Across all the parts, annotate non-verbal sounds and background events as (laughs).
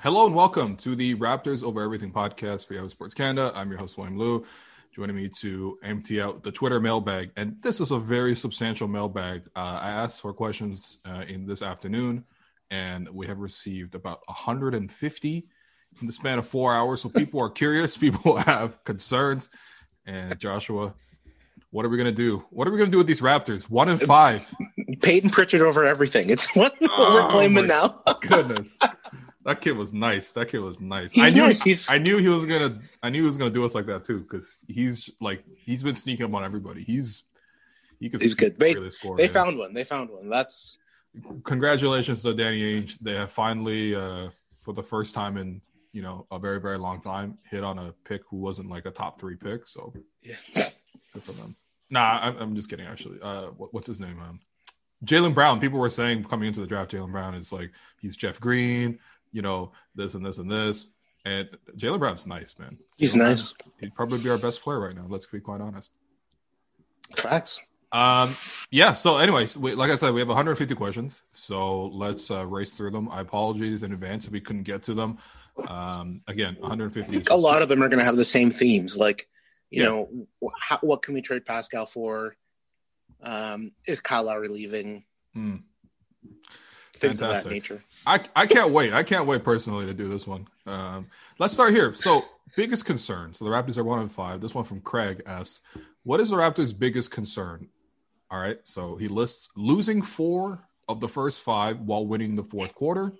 Hello and welcome to the Raptors Over Everything podcast for Yahoo Sports Canada. I'm your host, William Lou. Joining me to empty out the Twitter mailbag. And this is a very substantial mailbag. Uh, I asked for questions uh, in this afternoon, and we have received about 150 in the span of four hours. So people are curious, (laughs) people have concerns. And Joshua, what are we gonna do? What are we gonna do with these Raptors? One and five. Payton Pritchard over everything. It's (laughs) what Oh, we're claiming now. (laughs) Goodness. That kid was nice. That kid was nice. He's I knew nice. He's- I knew he was gonna I knew he was gonna do us like that too, because he's like he's been sneaking up on everybody. He's he could He's good. They, really score. they man. found one. They found one. That's congratulations to Danny Ainge. They have finally, uh, for the first time in you know a very very long time, hit on a pick who wasn't like a top three pick. So yeah. (laughs) good for them. Nah, I'm, I'm just kidding. Actually, uh, what, what's his name? Um, Jaylen Brown. People were saying coming into the draft, Jaylen Brown is like he's Jeff Green. You know this and this and this. And Jaylen Brown's nice, man. He's Brown, nice. He'd probably be our best player right now. Let's be quite honest. facts. Um, yeah. So, anyways, we, like I said, we have 150 questions. So let's uh, race through them. I apologize in advance if we couldn't get to them. Um, again, 150. I think a lot of them are going to have the same themes. Like, you Yeah. know, how, what can we trade Pascal for? Um, is Kyle Lowry leaving? Hmm. Things of that Fantastic. nature. I I can't wait. I can't wait personally to do this one. Um, let's start here. So, biggest concern. So the Raptors are one and five. This one from Craig asks, "What is the Raptors' biggest concern?" All right. So he lists losing four of the first five while winning the fourth quarter.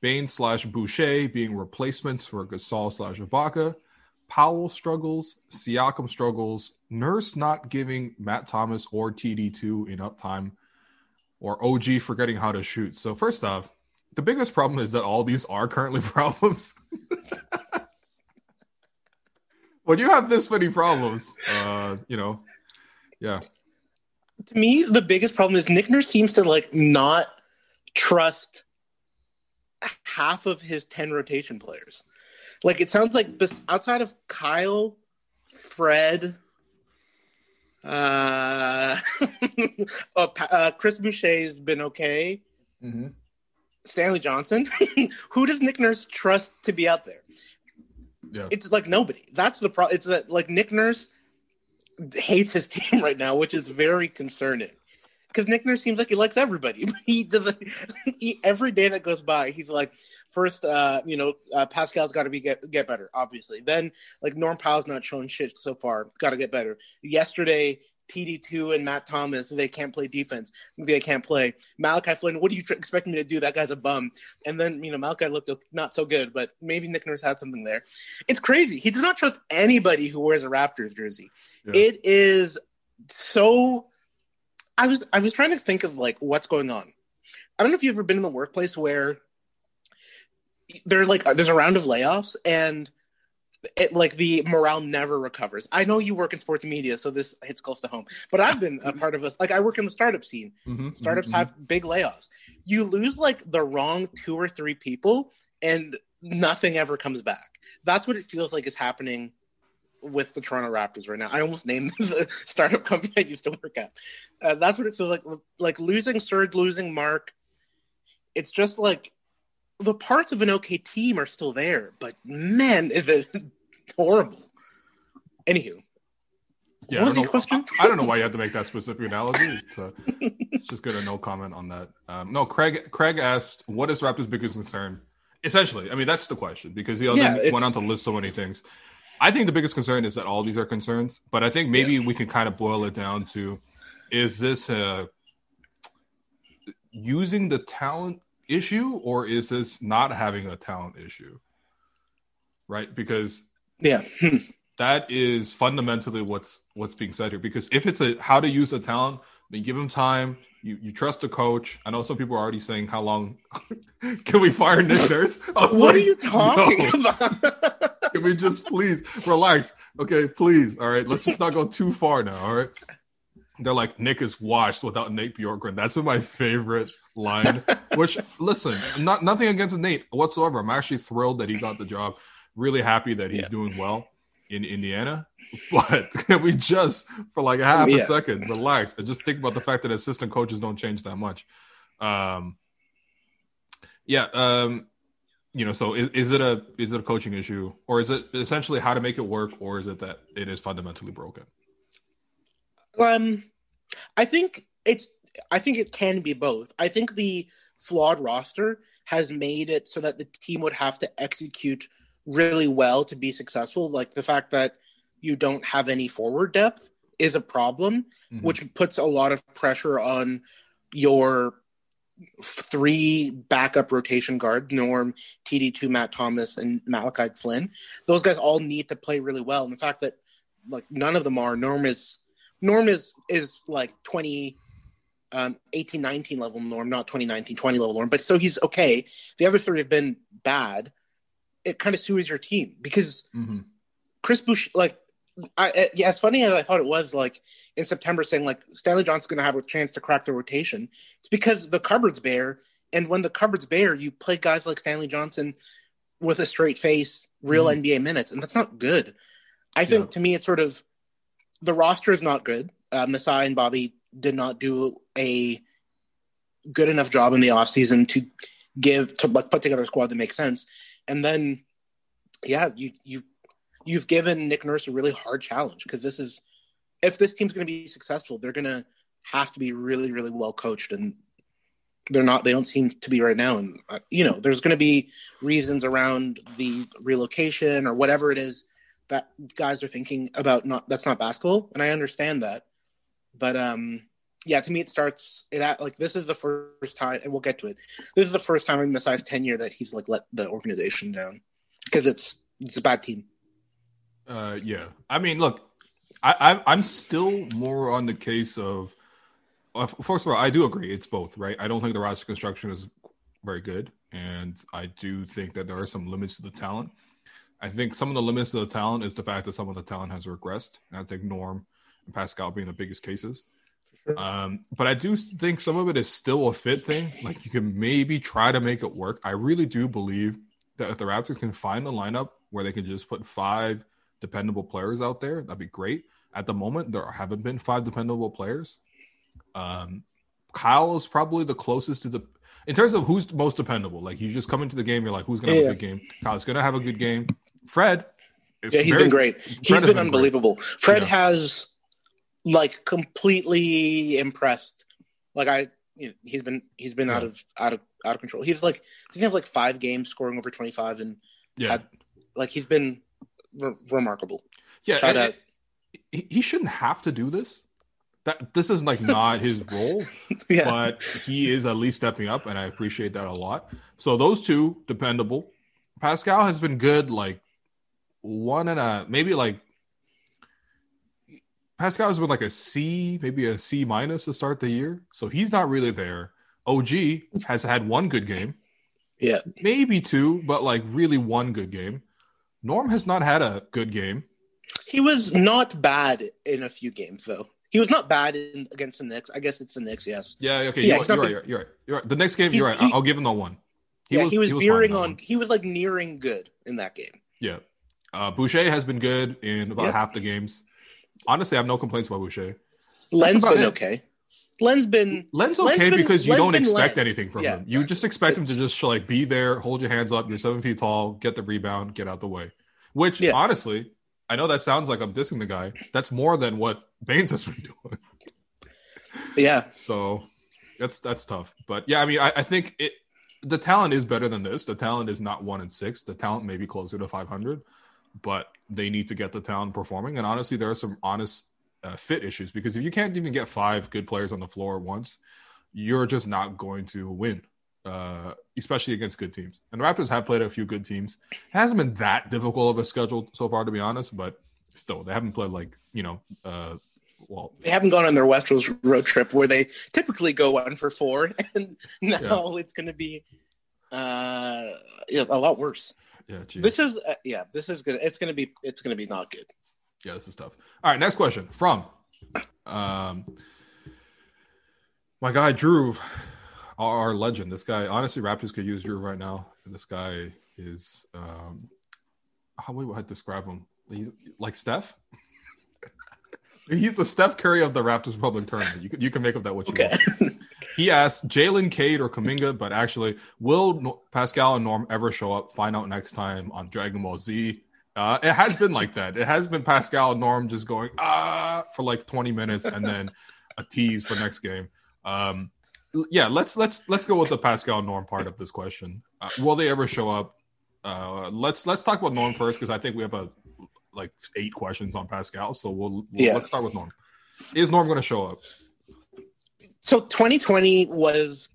Bain slash Boucher being replacements for Gasol slash Ibaka. Powell struggles. Siakam struggles. Nurse not giving Matt Thomas or TD2 enough time. Or OG forgetting how to shoot. So, first off, the biggest problem is that all these are currently (laughs) problems. when you have this many problems, uh, you know, yeah. To me, the biggest problem is Nick Nurse seems to like not trust half of his 10 rotation players. Like it sounds like this outside of Kyle, Fred, uh, uh, (laughs) Pa- uh Chris Boucher's been okay. Stanley Johnson. (laughs) Who does Nick Nurse trust to be out there? Yeah. It's like nobody. That's the problem. It's that like Nick Nurse hates his (laughs) team right now, which is very concerning. Because Nick Nurse seems like he likes everybody. (laughs) He doesn't. (laughs) He, every day that goes by, he's like, first, uh, you know, uh, Pascal's got to be get get better, obviously. Then, like Norm Powell's not showing shit so far. Got to get better. Yesterday, TD two and Matt Thomas, they can't play defense. They can't play. Malachi Flynn, what do you tr- expect me to do? That guy's a bum. And then, you know, Malachi looked not so good, but maybe Nick Nurse had something there. It's crazy. He does not trust anybody who wears a Raptors jersey. Yeah. It is so. I was I was trying to think of like what's going on. I don't know if you've ever been in the workplace where there like there's a round of layoffs and it like the morale never recovers. I know you work in sports media, so this hits close to home. But I've been a part of us. Like I work in the startup scene. Mhm, Startups mhm, have big layoffs. You lose like the wrong two or three people, and nothing ever comes back. That's what it feels like is happening with the Toronto Raptors right now. I almost named (laughs) the startup company I used to work at. Uh, that's what it feels like. Like losing Serge, losing Mark. It's just like the parts of an okay team are still there, but man, is it (laughs) horrible. Anywho, Yeah, What I was don't, know, question? I, I don't know why you had to make that specific analogy. It's, uh, it's (laughs) just good to no comment on that. Um, no, Craig. Craig asked, "What is Raptors' biggest concern?" Essentially, I mean that's the question because he Yeah, went on to list so many things. I think the biggest concern is that all these are concerns, but I think maybe we can kind of boil it down to: Is this a using the talent issue, or is this not having a talent issue? Right, because yeah, Hmm. that is fundamentally what's what's being said here because if it's a how to use a talent then give him time. You you trust the coach. I know some people are already saying, "How long (laughs) can we fire Nick (laughs) Nurse?" What like, are (laughs) you talking no. about? Can we just please relax? Okay, please. All right, let's just not go too far now. All right. They're like Nick is washed without Nate Bjorkgren. That's been my favorite line. Which listen, not nothing against Nate whatsoever. I'm actually thrilled that he got the job. Really happy that he's yeah. doing well in Indiana. (laughs) But can we just for like a half yeah. a second relax and just think about the fact that assistant coaches don't change that much? Um, yeah, um, you know, so is, is it a is it a coaching issue, or is it essentially how to make it work, or is it that it is fundamentally broken? Um, I think it's. I think it can be both. I think the flawed roster has made it so that the team would have to execute really well to be successful. Like the fact that you don't have any forward depth is a problem, mm-hmm. which puts a lot of pressure on your three backup rotation guard Norm, TD2, Matt Thomas, and Malachi Flynn. Those guys all need to play really well. And the fact that like none of them are Norm is Norm is is like 20 um 18 19 level norm not 2019 20 level norm but so he's okay the other three have been bad it kind of sues your team because mm-hmm. chris bush like I, yeah, as funny as I thought it was, like in September, saying like Stanley Johnson's going to have a chance to crack the rotation. It's because the cupboard's bare, and when the cupboard's bare, you play guys like Stanley Johnson with a straight face, real mm-hmm. NBA minutes, and that's not good. I think yeah. to me, it's sort of the roster is not good. Uh, Masai and Bobby did not do a good enough job in the offseason to give to like put together a squad that makes sense. And then, yeah, you you you've given Nick Nurse a really hard challenge because this is if this team's going to be successful, they're going to have to be really really well coached and they're not they don't seem to be right now and uh, you know there's going to be reasons around the relocation or whatever it is that guys are thinking about not that's not basketball and i understand that. But um yeah to me it starts it at like this is the first time and we'll get to it. This is the first time in Masai's tenure that he's like let the organization down because it's it's a bad team uh yeah i mean look i, I i'm still more on the case of uh, first of all i do agree it's both right i don't think the roster construction is very good and i do think that there are some limits to the talent I think some of the limits to the talent is the fact that some of the talent has regressed. And I think Norm and Pascal being the biggest cases. Sure. Um, but I do think some of it is still a fit thing. Like you can maybe try to make it work. I really do believe that if the Raptors can find a lineup where they can just put five dependable players out there, that'd be great. At the moment, there haven't been five dependable players. Um, Kyle is probably the closest to the in terms of who's most dependable. Like you just come into the game, you're like, who's gonna yeah. have a good game? Kyle's gonna have a good game. Fred. Yeah, he's very, been great. He's been, been unbelievable. Great. Fred yeah. has like completely impressed. Like I, you know, he's been he's been yeah. out of out of out of control. He's like he has like five games scoring over twenty five, and yeah, had, like he's been re- remarkable. Yeah, to, he shouldn't have to do this. That this is like not his (laughs) role, (laughs) yeah. but he is at least stepping up, and I appreciate that a lot. So those two dependable. Pascal has been good, like one and a maybe like Pascal has been like a C, maybe a C minus to start the year. So he's not really there. OG has had one good game. Yeah. Maybe two, but like really one good game. Norm has not had a good game. He was not bad in a few games though. He was not bad in, against the Knicks. I guess it's the Knicks, yes. Yeah, okay. Yeah, you're, you're, right, you're, right, you're right. The next game, you're right. He, I'll give him the one. He yeah, was, he was, he was veering on. He was like nearing good in that game. Yeah, uh, Boucher has been good in about yep. half the games. Honestly, I have no complaints about Boucher. Len's been it. okay. Len's been Len's okay Len's because been, you Len's don't expect Len. anything from yeah, him. You right. just expect him to just like be there, hold your hands up. You're seven feet tall, get the rebound, get out the way. Which yeah. honestly, I know that sounds like I'm dissing the guy. That's more than what Baynes has been (laughs) doing. Yeah. So that's that's tough. But yeah, I mean, I, I think it the talent is better than this. The talent is not one and six. The talent may be closer to 500, but they need to get the talent performing. And honestly, there are some honest uh, fit issues because if you can't even get five good players on the floor at once, you're just not going to win, uh, especially against good teams. And the Raptors have played a few good teams. It hasn't been that difficult of a schedule so far, to be honest, but still, they haven't played like, you know, uh, well, They haven't gone on their West Coast road trip where they typically go one for four, (laughs) and now it's going to be uh, yeah, a lot worse. yeah, geez. This is uh, yeah, this is gonna it's gonna be it's gonna be not good. Yeah, this is tough. All right, next question from um my guy Drew, our, legend. This guy, honestly, Raptors could use Drew right now. This guy is um how would I describe him? He's like Steph. (laughs) He's the Steph Curry of the Raptors Republic tournament. You can you can make of that what you Okay. want. He asked Jalen, Cade, or Kuminga, but actually, will Pascal and Norm ever show up? Find out next time on Dragon Ball Z. Uh, it has been like that. It has been Pascal Norm just going ah for like 20 minutes and then a tease for next game. Um, yeah, let's let's let's go with the Pascal Norm part of this question. Uh, will they ever show up? Uh, let's let's talk about Norm first because I think we have a like eight questions on Pascal. So we'll, we'll Yeah. let's start with Norm. Is Norm going to show up? So 2020 was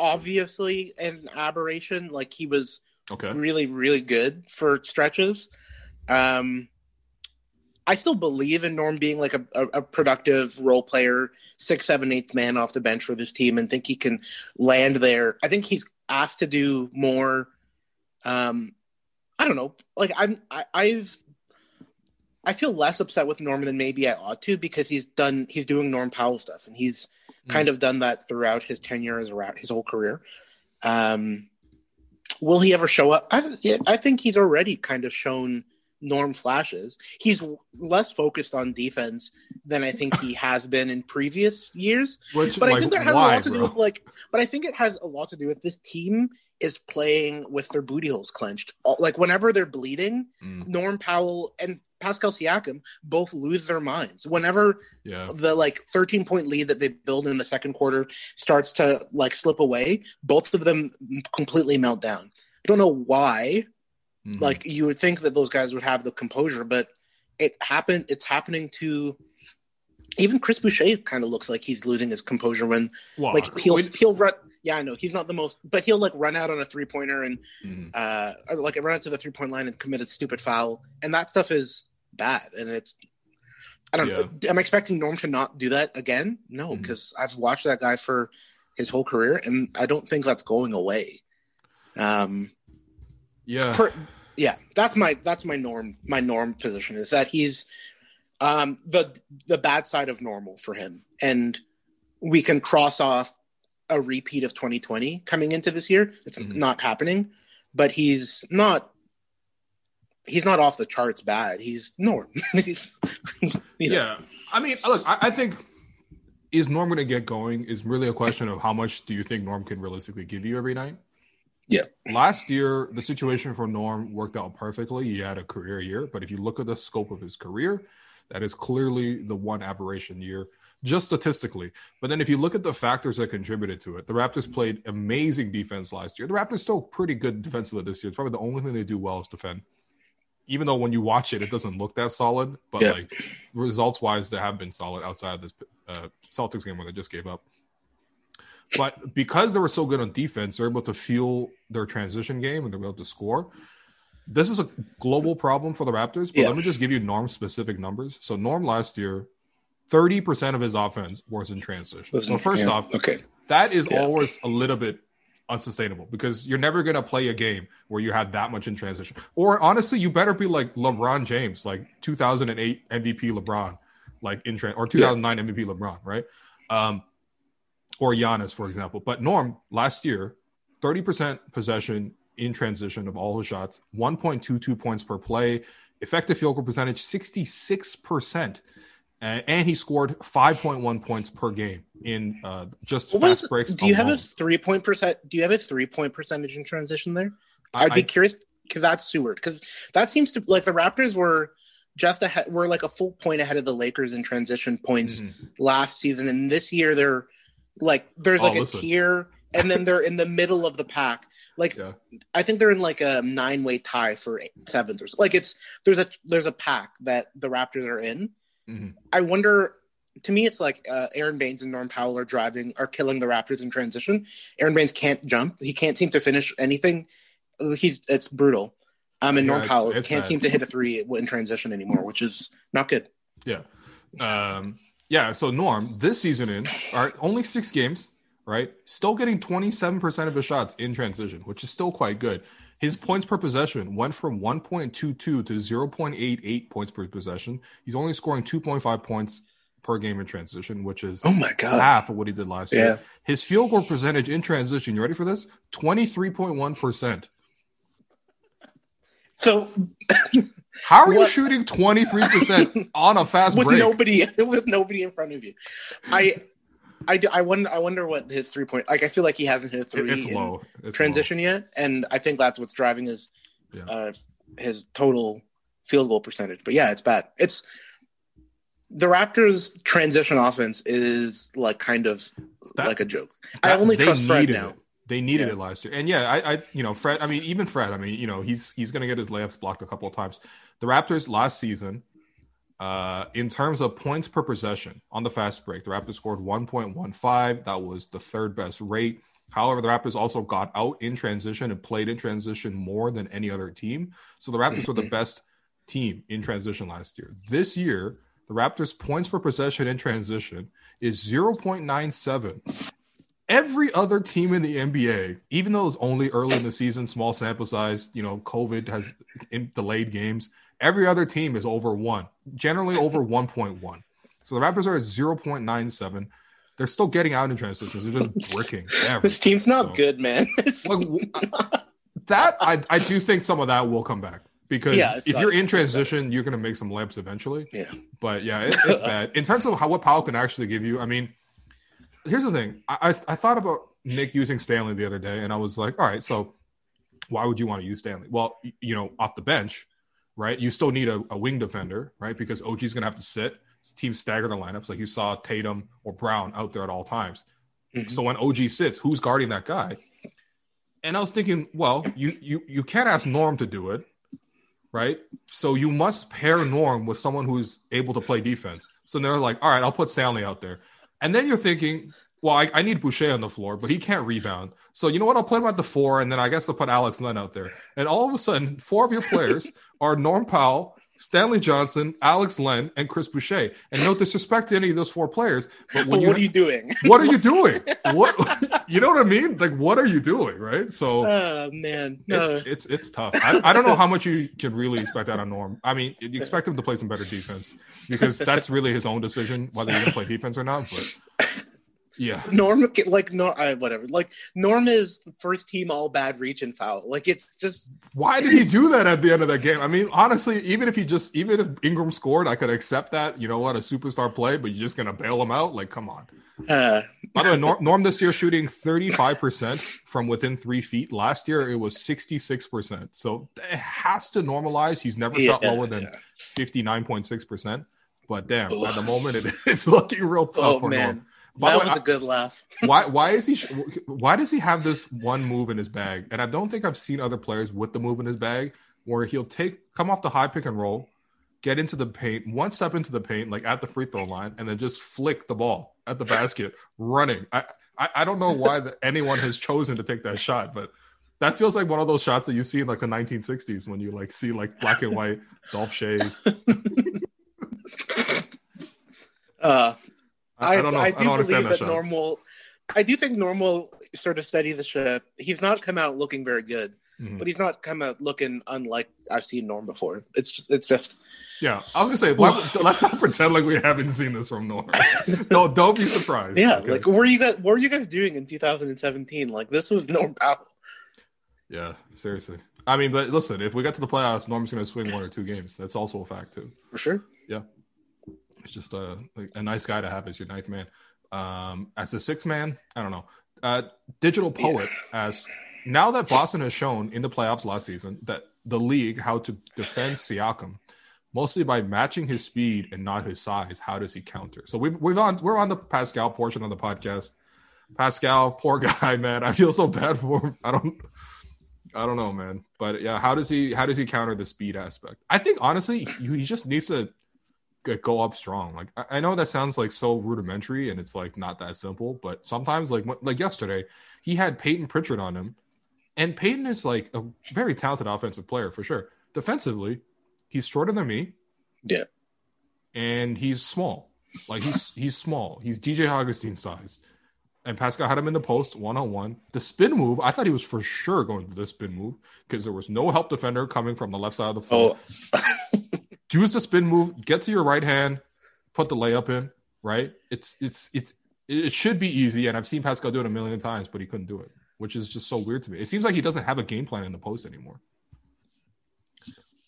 obviously an aberration. Like he was Okay. really, really good for stretches. Um, I still believe in Norm being like a, a, a productive role player, six, seven, eighth man off the bench for this team, and think he can land there. I think he's asked to do more. Um, I don't know. Like I'm, I, I've, I feel less upset with Norm than maybe I ought to because he's done, he's doing Norm Powell stuff, and he's kind of done that throughout his tenure as around his whole career. Um, will he ever show up? I, don't- I think he's already kind of shown Norm flashes. He's less focused on defense than I think he has been in previous years. Which, But I like, think that has why, a lot to do bro? with like. But I think it has a lot to do with this team is playing with their booty holes clenched. Like whenever they're bleeding, Mm, Norm Powell and Pascal Siakam both lose their minds. Whenever yeah. the like 13 point lead that they build in the second quarter starts to like slip away, both of them completely melt down. I don't know why. Mhm. Like you would think that those guys would have the composure, but it happened. It's happening to even Chris Boucher. Kind of looks like he's losing his composure when Well, like he'll he'll run. Yeah, I know he's not the most, but he'll like run out on a three pointer and Mhm. uh like run out to the three point line and commit a stupid foul, and that stuff is bad. And it's I don't know. Am I expecting Norm to not do that again? No, because I've watched that guy for his whole career, and I don't think that's going away. Um, yeah. for, yeah, that's my that's my norm. My norm position is that he's um the the bad side of normal for him, and we can cross off a repeat of 2020 coming into this year. It's Mhm. not happening, but he's not. He's not off the charts bad. He's norm. (laughs) He's- you know. Yeah. I mean, look, I, I think is Norm going to get going is really a question of how much do you think Norm can realistically give you every night? Yeah. Last year, the situation for Norm worked out perfectly. He had a career year, but if you look at the scope of his career, that is clearly the one aberration year, just statistically. But then if you look at the factors that contributed to it, the Raptors played amazing defense last year. The Raptors still pretty good defensively this year. It's probably the only thing they do well is defend. Even though when you watch it, it doesn't look that solid, but Yeah. like results wise, they have been solid outside of this uh, Celtics game where they just gave up. But because they were so good on defense, they're able to fuel their transition game and they're able to score. This is a global problem for the Raptors, but Yeah. let me just give you Norm specific numbers. So Norm last year, 30% of his offense was in transition. So first Yeah, off, okay, that is Yeah. always a little bit unsustainable because you're never going to play a game where you have that much in transition. Or honestly, you better be like LeBron James, like 2008 MVP LeBron, like in tra- or 2009 MVP LeBron, right? Um, or Giannis, for example. But Norm last year, 30% possession in transition of all his shots, 1.22 points per play, effective field goal percentage 66%. And he scored 5.1 points per game in uh, just What fast was- breaks. do you have a three point percent? Do you have a three point percentage in transition there? I- I'd be curious because that's Seward because that seems to like the Raptors were just ahead. Were like a full point ahead of the Lakers in transition points Mhm. last season, and this year they're like there's Oh, like a listen. tier, and then they're in the middle of the pack. Like Yeah. I think they're in like a nine way tie for eight, seventh or so. like it's there's a there's a pack that the Raptors are in. Mhm. I wonder. To me, it's like uh, Aron Baynes and Norm Powell are driving, are killing the Raptors in transition. Aron Baynes can't jump; he can't seem to finish anything. He's it's brutal. Um, and Yeah, Norm it's- Powell it's can't bad. seem to hit a three in transition anymore, which is not good. Yeah. Um, yeah. So Norm, this season in, right, only six games, right? Still getting 27% of his shots in transition, which is still quite good. His points per possession went from 1.22 to 0.88 points per possession. He's only scoring 2.5 points per game in transition, which is Oh my god. half of what he did last Yeah. year. His field goal percentage in transition, you ready for this? 23.1%. So (laughs) How are you shooting 23% on a fast (laughs) with break? nobody with nobody in front of you, I. I, do- I wonder I wonder what his three point like I feel like he hasn't hit a three it's low. It's transition yet and I think that's what's driving his Yeah. uh his total field goal percentage but yeah it's bad it's the Raptors transition offense is like kind of That- like a joke low. I only trust Fred now it. They needed Yeah. it last year. And yeah, I, I, you know, Fred, I mean, even Fred, I mean, you know, he's, he's going to get his layups blocked a couple of times. The Raptors last season, uh, in terms of points per possession on the fast break, the Raptors scored 1.15. That was the third best rate. However, the Raptors also got out in transition and played in transition more than any other team. So the Raptors were the (clears throat) best team in transition last year. This year, the Raptors' points per possession in transition is 0.97. Every other team in the NBA, even though it's only early in the season, small sample size, you know, COVID has in delayed games, every other team is over one, generally over (laughs) 1.1. So the Raptors are at 0.97. They're still getting out in transitions. They're just (laughs) bricking. this team's not So- good man (laughs) Like, that I, I do think some of that will come back because Yeah, if you're in transition, you're going to make some layups eventually. yeah But yeah, it, it's bad in terms of how what Powell can actually give you. I mean, here's the thing. I, I I thought about Nick using Stanley the other day, and I was like, all right, so why would you want to use Stanley? Well, you know, off the bench, right? You still need a, a wing defender, right? Because OG's going to have to sit. His team stagger the lineups, like you saw Tatum or Brown out there at all times. Mhm. So when OG sits, who's guarding that guy? And I was thinking, well, you you you can't ask Norm to do it, right? So you must pair Norm with someone who's able to play defense. So they're like, all right, I'll put Stanley out there. And then you're thinking, well, I, I need Boucher on the floor, but he can't rebound. So you know what? I'll play him at the four, and then I guess I'll put Alex Len out there. And all of a sudden, four of your players (laughs) are Norm Powell, Stanley Johnson, Alex Len, and Chris Boucher. And no disrespect to any of those four players, but but you what are you doing (laughs) what are you doing? What (laughs) you know what I mean? Like, what are you doing? Right? So oh man no. it's it's it's tough. I, I don't know how much you can really expect out of Norm. I mean, you expect him to play some better defense because that's really his own decision whether he's gonna play defense or not. But yeah, Norm, like Norm, I, whatever. Like Norm is the first team all bad reach and foul. Like it's just why did he do that at the end of that game? I mean, honestly, even if he just even if Ingram scored, I could accept that. You know what, a superstar play, but you're just gonna bail him out? Like, come on. uh, By the way, Norm, Norm this year shooting 35% from within three feet. Last year, it was 66%. So it has to normalize. He's never shot lower than yeah. 59.6%. But damn, at the moment, it (laughs) is looking real tough oh for man, Norm. That the was a good laugh. (laughs) Why why is he why does he have this one move in his bag? And I don't think I've seen other players with the move in his bag where he'll take come off the high pick and roll, get into the paint, one step into the paint, like at the free throw line, and then just flick the ball at the basket, running. I I, I don't know why that anyone has chosen to take that shot, but that feels like one of those shots that you see in like the 1960s when you like see like black and white Dolph Schayes. (laughs) Uh, I, I, don't know. I I, do believe that that normal. I do think normal sort of steady the ship. He's not come out looking very good, Mhm. but he's not come out looking unlike I've seen Norm before. It's just it's just Yeah, I was gonna say, why, let's not (laughs) pretend like we haven't seen this from Norm. (laughs) don't don't be surprised. yeah. okay? Like what were you guys what were you guys doing in 2017? Like this was Norm Powell. yeah, seriously. I mean, but listen, if we get to the playoffs, Norm's gonna swing one or two games. That's also a fact too. For sure. It's just a a nice guy to have as your ninth man. Um, as a sixth man, I don't know. Uh, Digital Poet asks, now that Boston has shown in the playoffs last season that the league how to defend Siakam, mostly by matching his speed and not his size, how does he counter? So we've we've on we're on the Pascal portion of the podcast. Pascal, poor (laughs) guy, man. I feel so bad for him. I don't I don't know, man. But yeah, how does he how does he counter the speed aspect? I think honestly, he, he just needs to go up strong. Like I, I know that sounds like so rudimentary and it's like not that simple, but sometimes like like yesterday, he had Payton Pritchard on him, and Payton is like a very talented offensive player for sure. Defensively, he's shorter than me. Yeah. and he's small. Like he's (laughs) he's small. He's DJ Augustin size. And Pascal had him in the post one on one. The spin move, I thought he was for sure going to the spin move because there was no help defender coming from the left side of the floor. Oh, (laughs) Use the spin move, get to your right hand, put the layup in, right? It's it's it's it should be easy. And I've seen Pascal do it a million times, but he couldn't do it, which is just so weird to me. It seems like he doesn't have a game plan in the post anymore.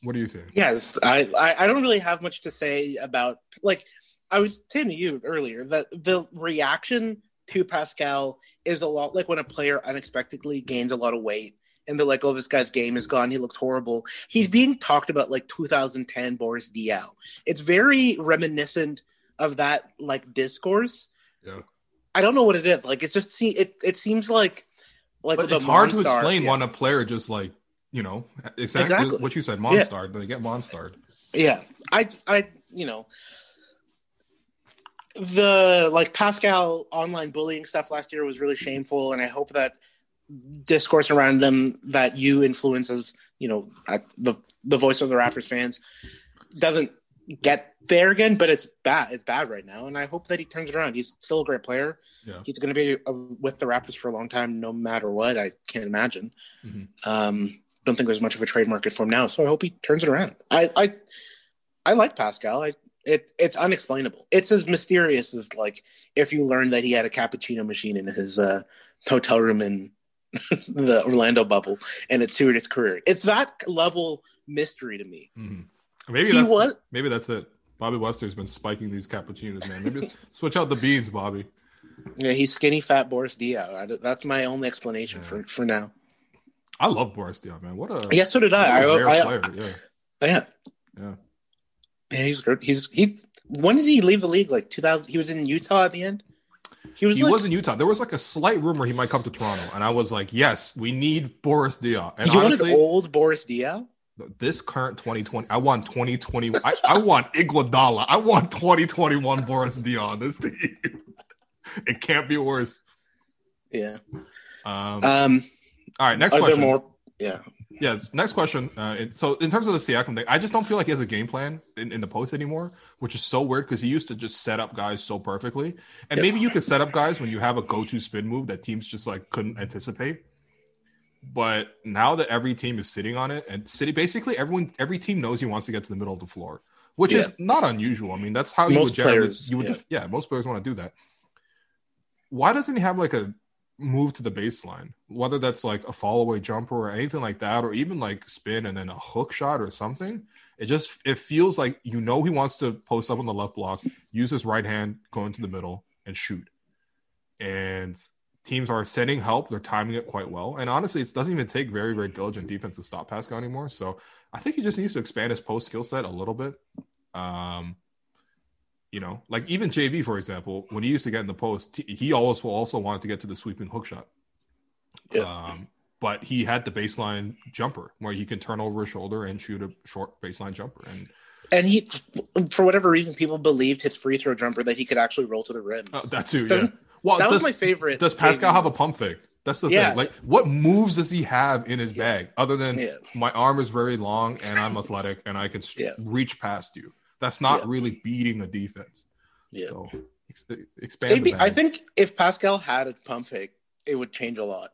What do you think? yes. I I don't really have much to say about like I was saying to you earlier that the reaction to Pascal is a lot like when a player unexpectedly gains a lot of weight and they're like, "Oh, this guy's game is gone. He looks horrible." He's being talked about like 2010 Boris Diaw. It's very reminiscent of that like discourse. Yeah. I don't know what it is. Like it just se- it it seems like like it's hard to explain yeah. when a player just like, you know, exactly, Exactly. what you said, monstered. They get monstered. Yeah, I, I, you know, the like Pascal online bullying stuff last year was really shameful, and I hope that discourse around them that you influence as you know the the voice of the Raptors fans doesn't get there again. But it's bad. It's bad right now, and I hope that he turns around. He's still a great player. Yeah. He's going to be uh, with the Raptors for a long time, no matter what. I can't imagine. Mhm. Um, don't think there's much of a trade market for him now, so I hope he turns it around. I, I, I like Pascal. I it it's unexplainable. It's as mysterious as like if you learned that he had a cappuccino machine in his uh, hotel room in (laughs) the Orlando bubble and it suited his career. It's that level mystery to me. Mhm. Maybe He that's was maybe that's it. Bobby Webster's been spiking these cappuccinos, man. Maybe (laughs) switch out the beans, Bobby. yeah, he's skinny fat Boris. I, that's my only explanation Yeah. for for now. I love Boris Diaw, man. What a, Yeah, so did I. what a rare I, I, player. Yeah, yeah, yeah. yeah, he's good. He's he. When did he leave the league? Like 2000. He was in Utah at the end. He was. He like, was in Utah. There was like a slight rumor he might come to Toronto, and I was like, "Yes, we need Boris Diaw." And you honestly, wanted old Boris Diaw. this current 2020, I want 2020. I, I want Iguodala. I want 2021 Boris Diaw on this team. (laughs) it can't be worse. Yeah. Um, Um. all right, next are question. there more? Yeah. Yes, next question. Uh, it- so, in terms of the Siakam thing, I just don't feel like he has a game plan in, in the post anymore, which is so weird because he used to just set up guys so perfectly. And maybe you could set up guys when you have a go-to spin move that teams just like couldn't anticipate. But now that every team is sitting on it, and city basically everyone, every team knows he wants to get to the middle of the floor, which is not unusual. I mean, that's how you Most would players, you would, yeah. def- yeah, most players want to do that. Why doesn't he have like a move to the baseline, whether that's like a fall away jumper or anything like that, or even like spin and then a hook shot or something. It just it feels like you know he wants to post up on the left block, use his right hand, go into the middle, and shoot. And teams are sending help; they're timing it quite well. And honestly, it doesn't even take very very diligent defense to stop Pascal anymore. So I think he just needs to expand his post skill set a little bit. Um, you know, like even JV, for example, when he used to get in the post, he- always will also wanted to get to the sweeping hook shot. Yeah. Um, but he had the baseline jumper where he can turn over his shoulder and shoot a short baseline jumper. And And he, for whatever reason, people believed his free throw jumper that he could actually roll to the rim. uh, that too, yeah. Well, that was does, my favorite. does Pascal have a pump fake? That's the Yeah. thing. Like, what moves does he have in his bag other than Yeah. my arm is very long and I'm athletic and I can st- Yeah. reach past you? That's not Yeah. really beating the defense. Yeah. So ex- expand. Maybe I think if Pascal had a pump fake, it would change a lot.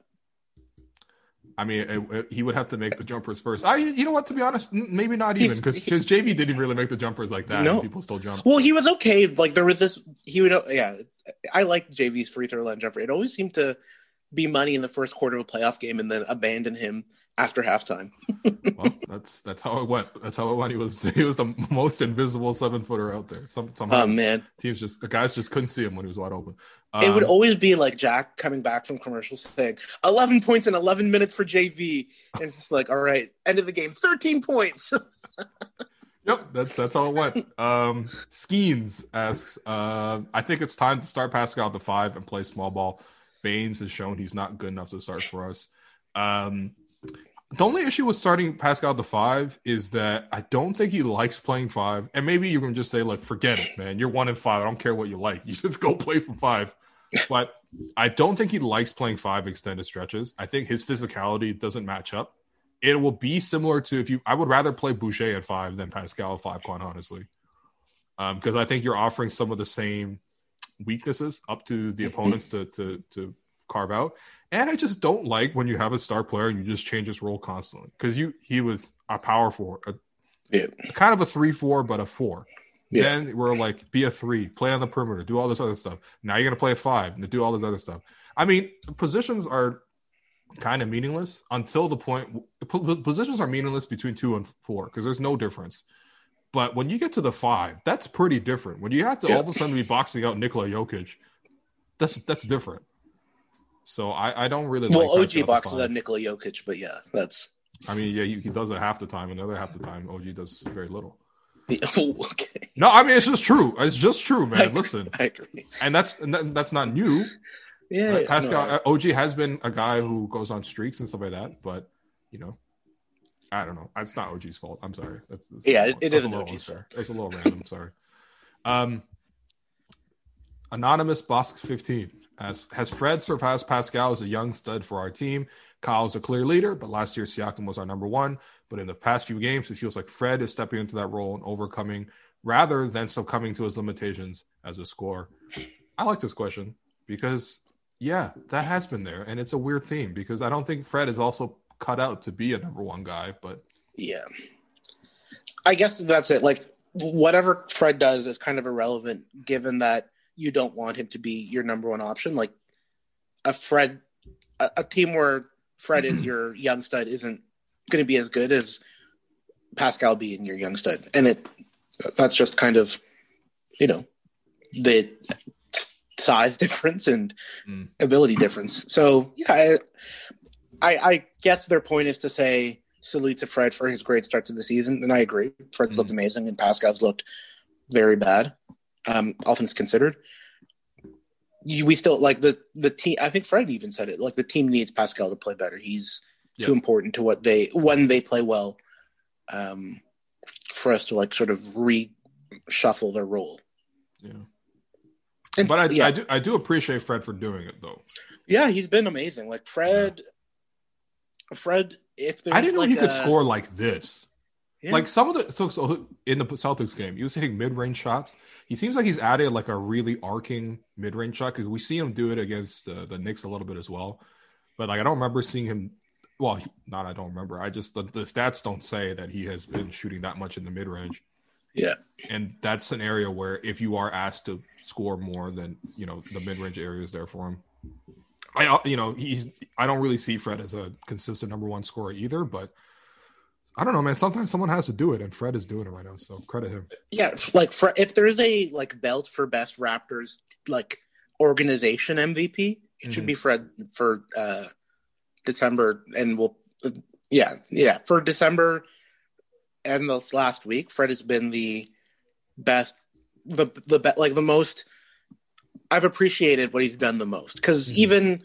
I mean, it, it- he would have to make the jumpers first. I, you know what? To be honest, maybe not even because he- JV didn't really make the jumpers like that. No. people still jump. Well, he was okay. Like there was this. He would. Yeah, I liked JV's free throw line jumper. It always seemed to be money in the first quarter of a playoff game and then abandon him after halftime. (laughs) Well, that's that's how it went. That's how it went. He was he was the most invisible seven footer out there. Some somehow Oh man, teams just the guys just couldn't see him when he was wide open. it would Um, always be like Jack coming back from commercials saying 11 points in 11 minutes for JV, and it's just like, all right, end of the game, 13 points. (laughs) Yep, that's that's how it went. Um, Skeens asks, uh, I think it's time to start Pascal at the five and play small ball. Baynes has shown he's not good enough to start for us. Um, the only issue with starting Pascal the five is that I don't think he likes playing five. And maybe you can just say, like, forget it, man. You're one in five. I don't care what you like. (laughs) You just go play from five. But I don't think he likes playing five extended stretches. I think his physicality doesn't match up. It will be similar to if you. I would rather play Boucher at five than Pascal at five, quite honestly. Um, because I think you're offering some of the same weaknesses up to the opponents to to to carve out. And I just don't like when you have a star player and you just change his role constantly because you he was a power forward, a, Yeah. kind of a three four, but a four. Yeah. Then we're like, be a three, play on the perimeter, do all this other stuff. Now you're gonna play a five and do all this other stuff. I mean, positions are kind of meaningless until the point positions are meaningless between two and four because there's no difference. But when you get to the five, that's pretty different. When you have to Yeah. all of a sudden be boxing out Nikola Jokic, that's that's different. So I, I don't really Well, like OG at the boxes five. out Nikola Jokic, but yeah, that's I mean, yeah, he, he does it half the time, and the other half the time, OG does very little. (laughs) okay. No, I mean it's just true. It's just true, I man. agree. Listen, I agree. and that's and that's not new. Yeah, Right? Pascal no, OG has been a guy who goes on streaks and stuff like that, but you know, I don't know. It's not OG's fault. I'm sorry. That's, that's Yeah, it- it isn't OG's unfair. That's a little random. Sorry. Um, anonymous Bosk 15 as has Fred surpassed Pascal as a young stud for our team. Kyle's a clear leader, but last year Siakam was our number one. But in the past few games, it feels like Fred is stepping into that role and overcoming rather than succumbing to his limitations as a scorer. I like this question because yeah, that has been there, and it's a weird theme because I don't think Fred is also cut out to be a number one guy. But Yeah. I guess that's it. Like whatever Fred does is kind of irrelevant given that you don't want him to be your number one option. Like a Fred a, a team where Fred is (clears throat) your young stud isn't going to be as good as Pascal being your young stud. And it that's just kind of you know the size difference and Mm. ability difference. So yeah, I, I, I guess their point is to say salute to Fred for his great start to the season, and I agree. Fred's Mhm. looked amazing, and Pascal's looked very bad, um, all things considered. You, we still like the the team. I think Fred even said it. Like the team needs Pascal to play better. He's Yeah. too important to what they when they play well, um, for us to like sort of reshuffle their role. yeah, And, but I, yeah, I do I do appreciate Fred for doing it though. yeah, he's been amazing. Like Fred, Fred. If there's I didn't know like he could score like this. Yeah. Like some of the so, so in the Celtics game, he was hitting mid range shots. He seems like he's added like a really arcing mid range shot because we see him do it against uh, the Knicks a little bit as well. But like I don't remember seeing him. Well, he, not I don't remember. I just the, the stats don't say that he has been shooting that much in the mid range. Yeah. and that's an area where if you are asked to score more than you know the mid range area is there for him. I you know he's I don't really see Fred as a consistent number one scorer either, but I don't know, man. Sometimes someone has to do it, and Fred is doing it right now. So credit him. Yeah, it's like for if there's a like belt for best Raptors like organization MVP, it should Mhm. be Fred for uh December, and we'll yeah yeah for December and this last week, Fred has been the best the the be, like the most. I've appreciated what he's done the most because Mhm. even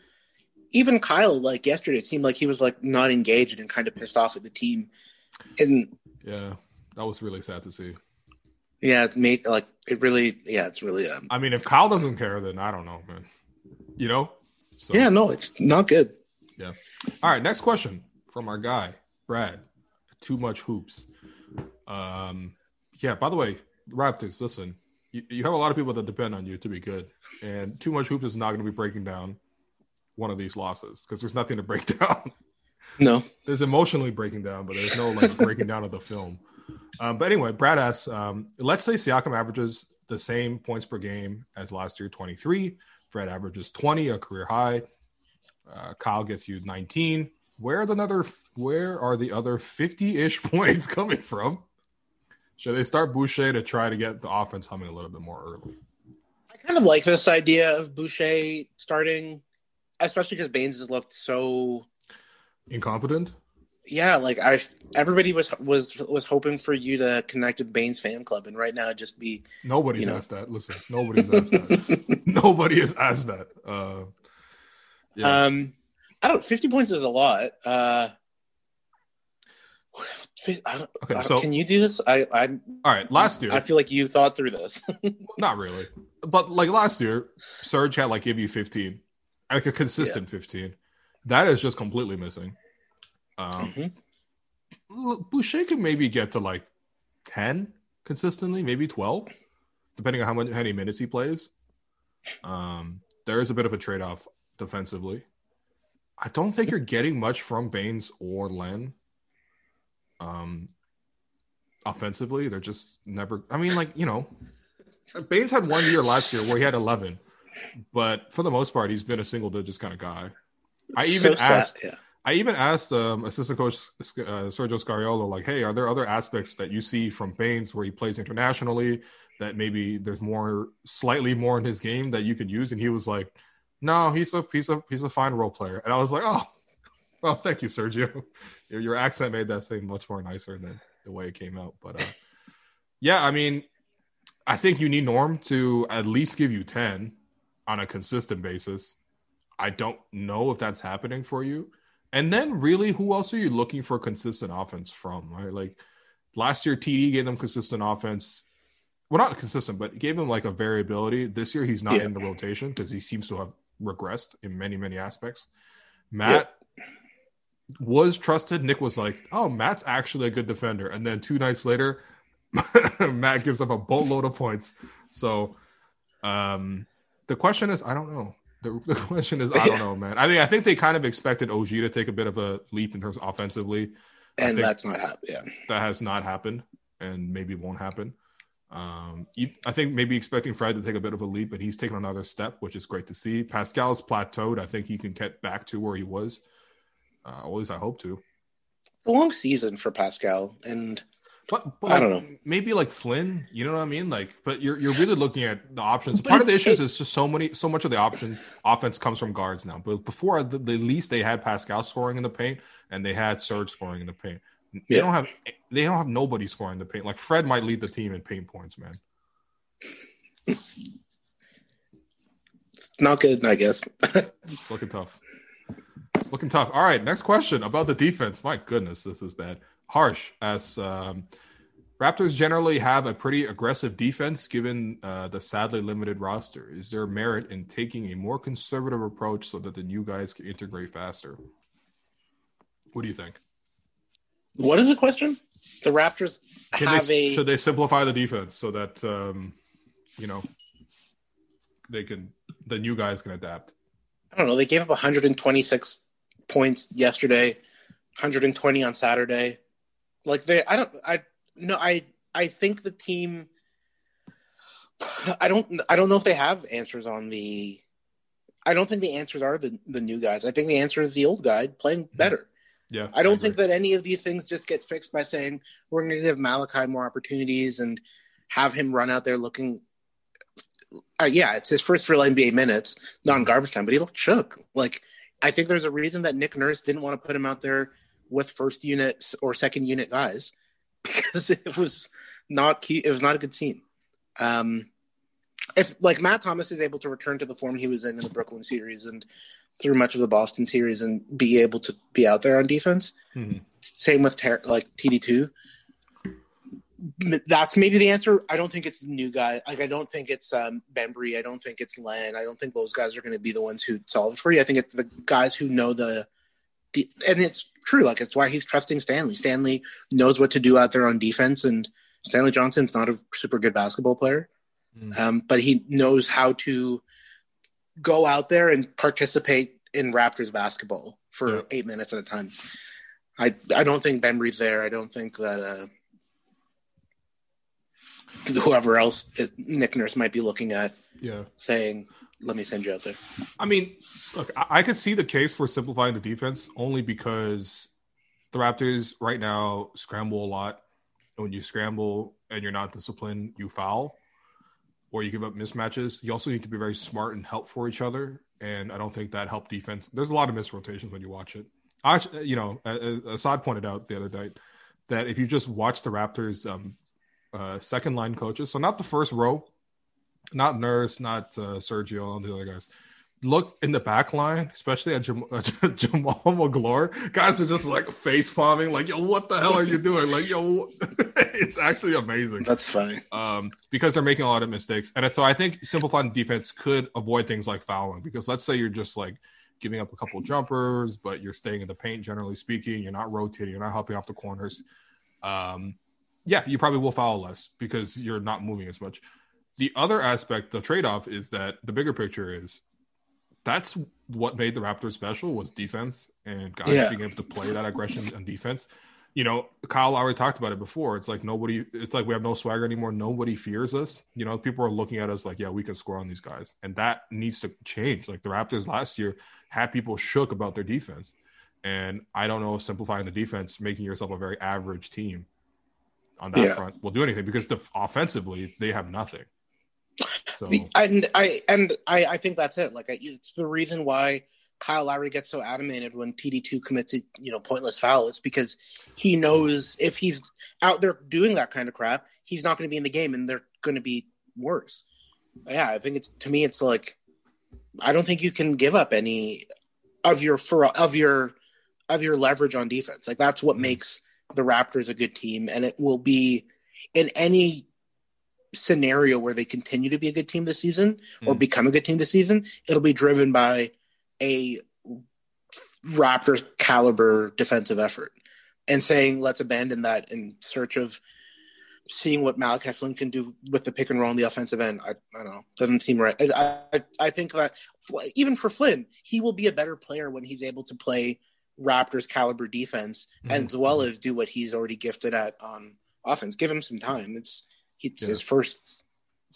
even Kyle like yesterday it seemed like he was like not engaged and kind of pissed off at the team, and Yeah, that was really sad to see. yeah, it made like it really yeah it's really um I mean, if Kyle doesn't care, then I don't know, man. You know? So, Yeah, no, it's not good. Yeah. All right. Next question from our guy, Brad. Too much hoops. Um, yeah, by the way, Raptors, listen, you, you have a lot of people that depend on you to be good. And too much hoops is not going to be breaking down one of these losses because there's nothing to break (laughs) down. No. there's emotionally breaking down, but there's no like breaking down of the film. Um, but anyway, Brad asks, um, let's say Siakam averages the same points per game as last year, 23. Fred averages 20, a career high. Uh, Kyle gets you 19. Where are the other? Where are the other 50-ish (laughs) points coming from? Should they start Boucher to try to get the offense humming a little bit more early? I kind of like this idea of Boucher starting, especially because Baynes has looked so Incompetent? yeah, like I everybody was was was hoping for you to connect with Baynes fan club and right now just be Nobody's You know. asked that. Listen, nobody's asked that. (laughs) Nobody has asked that. Uh, yeah. um I don't 50 points is a lot. Uh I don't, Okay, so- can you do this? I I All right. Last year, I feel like you thought through this. (laughs) Not really. But like last year, Serge had like give you 15, like a consistent 15. That is just completely missing. Um, Mhm. Boucher can maybe get to like 10 consistently, maybe 12. depending on how many, how many minutes he plays, um, there is a bit of a trade off defensively. I don't think you're getting much from Baynes or Len. Um, offensively, they're just never. I mean, like you know, Baynes had one year last year where he had 11, but for the most part, he's been a single digits kind of guy. I even So sad, asked. yeah. I even asked um, assistant coach uh, Sergio Scariolo, like, "Hey, are there other aspects that you see from Baynes where he plays internationally that maybe there's more, slightly more in his game that you could use?" And he was like, "No, he's a he's a he's a fine role player." And I was like, "Oh, (laughs) well, thank you, Sergio. (laughs) Your, your accent made that seem much more nicer than the way it came out." But uh, yeah, I mean, I think you need Norm to at least give you ten on a consistent basis. I don't know if that's happening for you. And then, really, who else are you looking for consistent offense from? Right, like last year, TD gave them consistent offense. Well, not consistent, but gave them like a variability. This year, he's not Yeah. in the rotation because he seems to have regressed in many, many aspects. Matt was trusted. Nick was like, "Oh, Matt's actually a good defender," and then two nights later, (laughs) Matt gives up a boatload of points. So, um, the question is, I don't know. The, the (laughs) question is, I don't know, man. I mean, I think they kind of expected OG to take a bit of a leap in terms of offensively. And that's not happened. Yeah. That has not happened, and maybe won't happen. Um, I think maybe expecting Fred to take a bit of a leap, but he's taken another step, which is great to see. Pascal's plateaued. I think he can get back to where he was. Uh, at least I hope to. It's a long season for Pascal. And But, but I don't know. Maybe like Flynn, you know what I mean? Like, but you're you're really looking at the options. Part of the it- issues is just so many, so much of the option offense comes from guards now. But before, at the, the least they had Pascal scoring in the paint, and they had Serge scoring in the paint. They Yeah. don't have they don't have nobody scoring the paint. Like Fred might lead the team in paint points, man. it's not good, I guess. (laughs) It's looking tough. It's looking tough. All right, next question about the defense. My goodness, this is bad. Harsh as um, Raptors generally have a pretty aggressive defense given uh, the sadly limited roster. Is there merit in taking a more conservative approach so that the new guys can integrate faster? What do you think? what is the question? The Raptors Can have they, a. should they simplify the defense so that um, you know they can the new guys can adapt? I don't know. They gave up 126 points yesterday, 120 on Saturday. Like they, I don't, I no, I, I think the team. I don't, I don't know if they have answers on the. I don't think the answers are the the new guys. I think the answer is the old guy playing better. Yeah, I don't agree. think that any of these things just get fixed by saying we're going to give Malachi more opportunities and have him run out there looking. Uh, yeah, it's his first real NBA minutes, non garbage time, but he looked shook. Like I think there's a reason that Nick Nurse didn't want to put him out there with first unit or second unit guys (laughs) because it was not key. It was not a good scene. Um, if like Matt Thomas is able to return to the form he was in in the Brooklyn series and through much of the Boston series and be able to be out there on defense, Mhm. same with ter- like TD two. That's maybe the answer. I don't think it's the new guy. Like I don't think it's um, Bembry. I don't think it's Len. I don't think those guys are going to be the ones who solve it for you. I think it's the guys who know the, and it's true. Like it's why he's trusting Stanley. Stanley knows what to do out there on defense, and Stanley Johnson's not a super good basketball player, Mm. um, but he knows how to go out there and participate in Raptors basketball for Yeah. eight minutes at a time. I I don't think Bembry's there. I don't think that uh, whoever else is, Nick Nurse might be looking at yeah. saying, "Let me send you out there." I mean, look, I, I could see the case for simplifying the defense only because the Raptors right now scramble a lot. And when you scramble and you're not disciplined, you foul or you give up mismatches. You also need to be very smart and help for each other. And I don't think that helped defense. There's a lot of miss rotations when you watch it. I, you know, Assad pointed out the other night that if you just watch the Raptors' um, uh, second line coaches, so not the first row, not Nurse, not uh, Sergio, and the other guys. Look in the back line, especially at Jam- (laughs) Jamaal Magloire. Guys are just like face palming, like, yo, what the hell are you doing? Like, yo, (laughs) it's actually amazing That's funny. um, because they're making a lot of mistakes. And so I think simplifying defense could avoid things like fouling because let's say you're just like giving up a couple jumpers, but you're staying in the paint, generally speaking. You're not rotating, you're not helping off the corners. Um, yeah, you probably will foul less because you're not moving as much. The other aspect, the trade off, is that the bigger picture is that's what made the Raptors special was defense and guys Yeah. being able to play that aggression on defense. You know, Kyle Lowry talked about it before. It's like nobody, it's like we have no swagger anymore. Nobody fears us. You know, people are looking at us like, yeah, we can score on these guys. And that needs to change. Like the Raptors last year had people shook about their defense. And I don't know if simplifying the defense, making yourself a very average team on that Yeah. front will do anything because the, offensively, they have nothing. So, The- and I and I, I think that's it. Like I, it's the reason why Kyle Lowry gets so animated when TD two commits a you know pointless foul. It's because he knows if he's out there doing that kind of crap, he's not going to be in the game, and they're going to be worse. Yeah, I think it's to me, it's like I don't think you can give up any of your for of your of your leverage on defense. Like that's what mm-hmm. makes the Raptors a good team, and it will be in any scenario where they continue to be a good team this season or Mm. become a good team this season, it'll be driven by a Raptors caliber defensive effort. And saying let's abandon that in search of seeing what Malachi Flynn can do with the pick and roll on the offensive end, I, I don't know, doesn't seem right. I, I I think that even for Flynn, he will be a better player when he's able to play Raptors caliber defense Mhm. as well as do what he's already gifted at on offense. Give him some time. It's it's Yeah. his first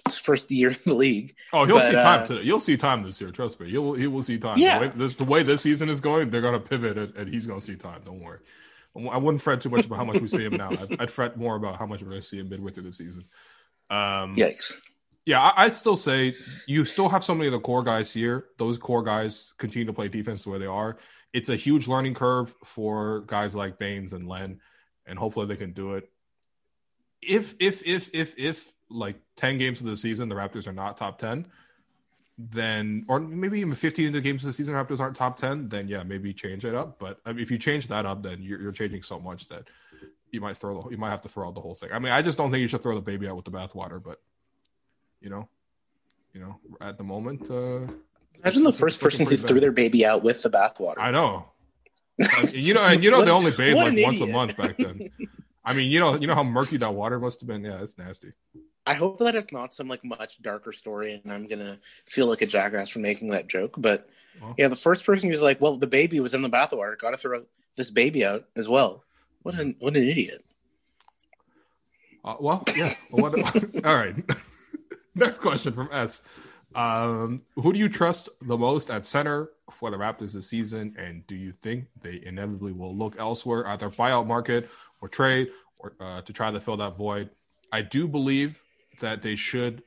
his first year in the league. Oh, he'll But, see time uh, today. You'll see time this year. Trust me. He'll he will see time. Yeah. The way this, the way this season is going, they're gonna pivot and, and he's gonna see time. Don't worry. I wouldn't fret too much about how much we see him now. I'd, I'd fret more about how much we're gonna see him midway through the season. Um, Yikes. yeah, I, I'd still say you still have so many of the core guys here. Those core guys continue to play defense the way they are. It's a huge learning curve for guys like Baynes and Len, and hopefully they can do it. If if if if if like ten games of the season the Raptors are not top ten, then or maybe even fifteen of the games of the season Raptors aren't top ten, then yeah, maybe change it up. But I mean, if you change that up, then you're, you're changing so much that you might throw the, you might have to throw out the whole thing. I mean, I just don't think you should throw the baby out with the bathwater, but you know, you know, at the moment, uh, Imagine the first person who threw their baby out with the bathwater. I know. (laughs) And you know, and you know, What- they only bathed like once a month back then. (laughs) I mean, you know, you know how murky that water must have been. Yeah, it's nasty. I hope that it's not some like much darker story, and I'm gonna feel like a jackass for making that joke. But Well. yeah, the first person who's like, "Well, the baby was in the bathwater. Got to throw this baby out as well." What an what an idiot! Uh, well, yeah. Well, what, (laughs) all right. (laughs) Next question from S. Um, who do you trust the most at center for the Raptors this season, and do you think they inevitably will look elsewhere, at their buyout market or trade, or uh, to try to fill that void? I do believe that they should,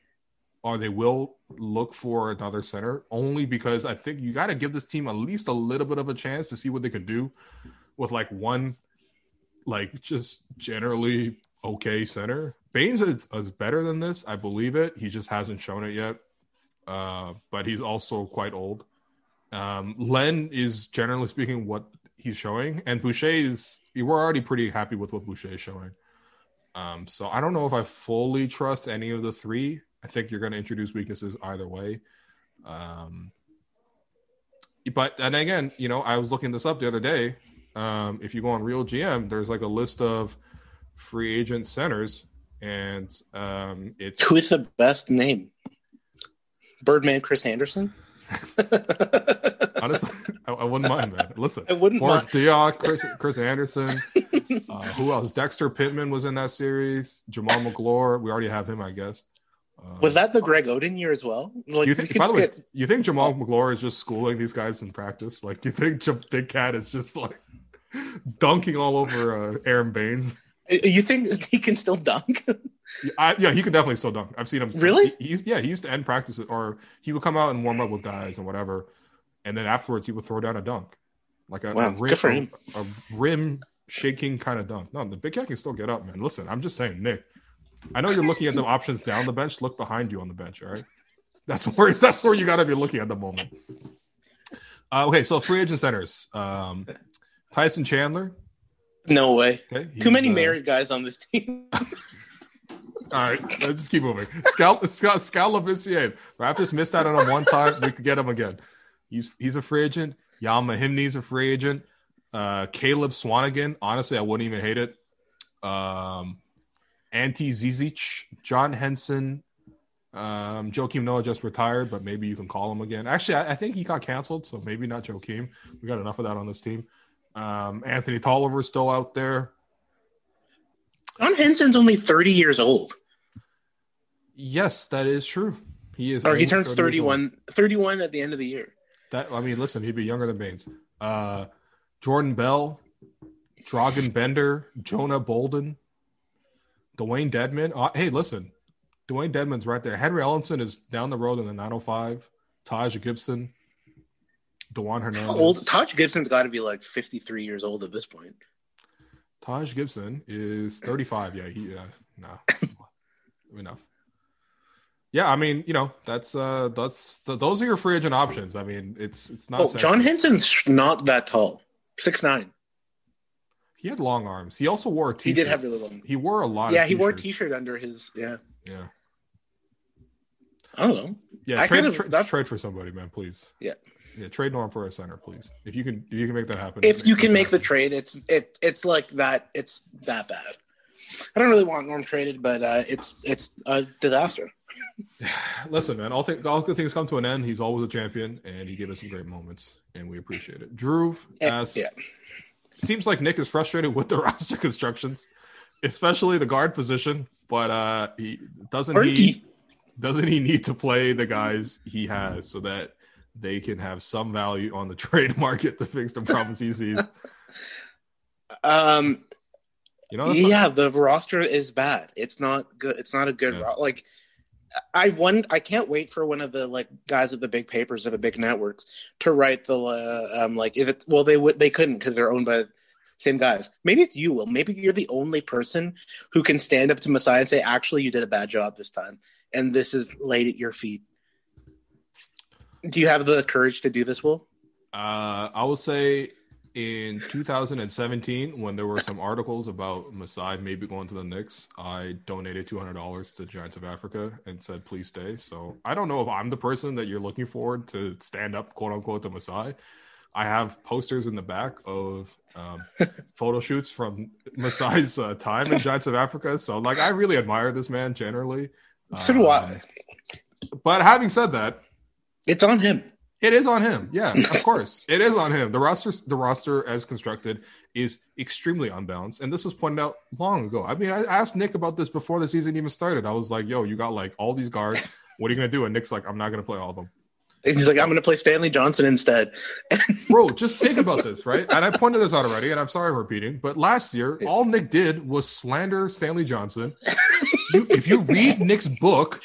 or they will look for another center, only because I think you got to give this team at least a little bit of a chance to see what they can do with like one, like just generally okay center. Baynes is, is better than this. I believe it. He just hasn't shown it yet. Uh, but he's also quite old. Um, Len is generally speaking what he's showing, and Boucher is. We're already pretty happy with what Boucher is showing. Um, so I don't know if I fully trust any of the three. I think you're going to introduce weaknesses either way. Um, but and again, you know, I was looking this up the other day. Um, if you go on Real GM, there's like a list of free agent centers, and um, it's Who is the best name? Birdman Chris Andersen. (laughs) honestly, I, I wouldn't mind that. Listen, (laughs) I wouldn't Forrest Diak, Chris, (laughs) Chris Andersen, uh, who else? Dexter Pittman was in that series. Jamaal Magloire, we already have him, I guess. Uh, Was that the Greg Oden year as well? Like, you think? could By the way, just you think Jamaal Magloire is just schooling these guys in practice? Like, do you think J- Big Cat is just like dunking all over uh, Aron Baynes? you think he can still dunk? Yeah, I, yeah, he could definitely still dunk. I've seen him. Really? He, he used, yeah, he used to end practices, or he would come out and warm up with guys and whatever, and then afterwards he would throw down a dunk, like a, Wow, a rim, good for him. A, a rim shaking kind of dunk. No, the big cat can still get up, man. Listen, I'm just saying, Nick. I know you're looking at the (laughs) options down the bench. Look behind you on the bench. All right, that's where that's where you got to be looking at the moment. Uh, okay, so free agent centers. Um, Tyson Chandler. no way. Okay, Too many uh, married guys on this team. (laughs) (laughs) All right, let's just keep moving. Skal Skal Scalavissier. Raptors missed out on him one time. We could get him again. He's he's a free agent. Yama Himney's a free agent. Uh, Caleb Swanigan. Honestly, I wouldn't even hate it. Um, Ante Zizic, John Henson, Um, Joakim Noah just retired, but maybe you can call him again. Actually, I, I think he got canceled, so maybe not Joakim. We got enough of that on this team. Um, Anthony Tolliver's still out there. John Henson's only 30 years old. Yes, that is true. He is. Or he turns 30 years old. 31, 31 at the end of the year. That I mean, listen, he'd be younger than Baynes. Uh, Jordan Bell, Dragan Bender, Jonah Bolden, Dewayne Dedmon. Uh, hey, listen, Dewayne Dedmon's right there. Henry Ellenson is down the road in the 905. Taj Gibson, Dewan Hernandez. How old? Taj Gibson's got to be like 53 years old at this point. Taj Gibson is 35. Yeah, he uh no. (laughs) Enough. Yeah, I mean, you know, that's uh that's th- those are your free agent options. I mean, it's it's not Oh, sexy. John Henson's not that tall. Six nine. He had long arms. He also wore a t-shirt. He did have really long. He wore a lot Yeah, he wore a t-shirts. t-shirt under his. Yeah, Yeah. I don't know. Yeah, I trade, kind of- tra- that's- trade for somebody, man, please. Yeah. Yeah, trade Norm for a center, please. If you can if you can make that happen. If you can make the that trade, it's it it's like that. It's that bad. I don't really want Norm traded, but uh, it's it's a disaster. (sighs) Listen, man, all thing, all good things come to an end. He's always a champion and he gave us some great moments and we appreciate it. Drew asks yeah. seems like Nick is frustrated with the (laughs) roster constructions, especially the guard position, but uh he doesn't he doesn't he need to play the guys he has so that they can have some value on the (laughs) trade market to fix the problems he sees. (laughs) Um, You know, yeah, the roster is bad. It's not good. It's not a good Yeah. ro- like. I won. I can't wait for one of the like guys at the big papers or the big networks to write the uh, um like if it well they would they couldn't because they're owned by the same guys. Maybe it's you, Will. Maybe you're the only person who can stand up to Masai and say, "Actually, you did a bad job this time, and this is laid at your feet." Do you have the courage to do this, Will? Uh, I will say in 2017, when there were some articles about Masai maybe going to the Knicks, I donated $200 to Giants of Africa and said, please stay. So I don't know if I'm the person that you're looking for to stand up, quote unquote, to Masai. I have posters in the back of um, (laughs) photo shoots from Masai's uh, time in Giants of Africa. So, like, I really admire this man generally. So do I. Um, But having said that, It's on him. It is on him. Yeah, of course. It is on him. The roster the roster as constructed is extremely unbalanced. And this was pointed out long ago. I mean, I asked Nick about this before the season even started. I was like, yo, you got like all these guards. What are you gonna do? And Nick's like, I'm not gonna play all of them. He's like, "I'm going to play Stanley Johnson instead." (laughs) Bro, just think about this, right? And I pointed this out already, and I'm sorry I'm repeating, but last year, all Nick did was slander Stanley Johnson. You- if you read Nick's book,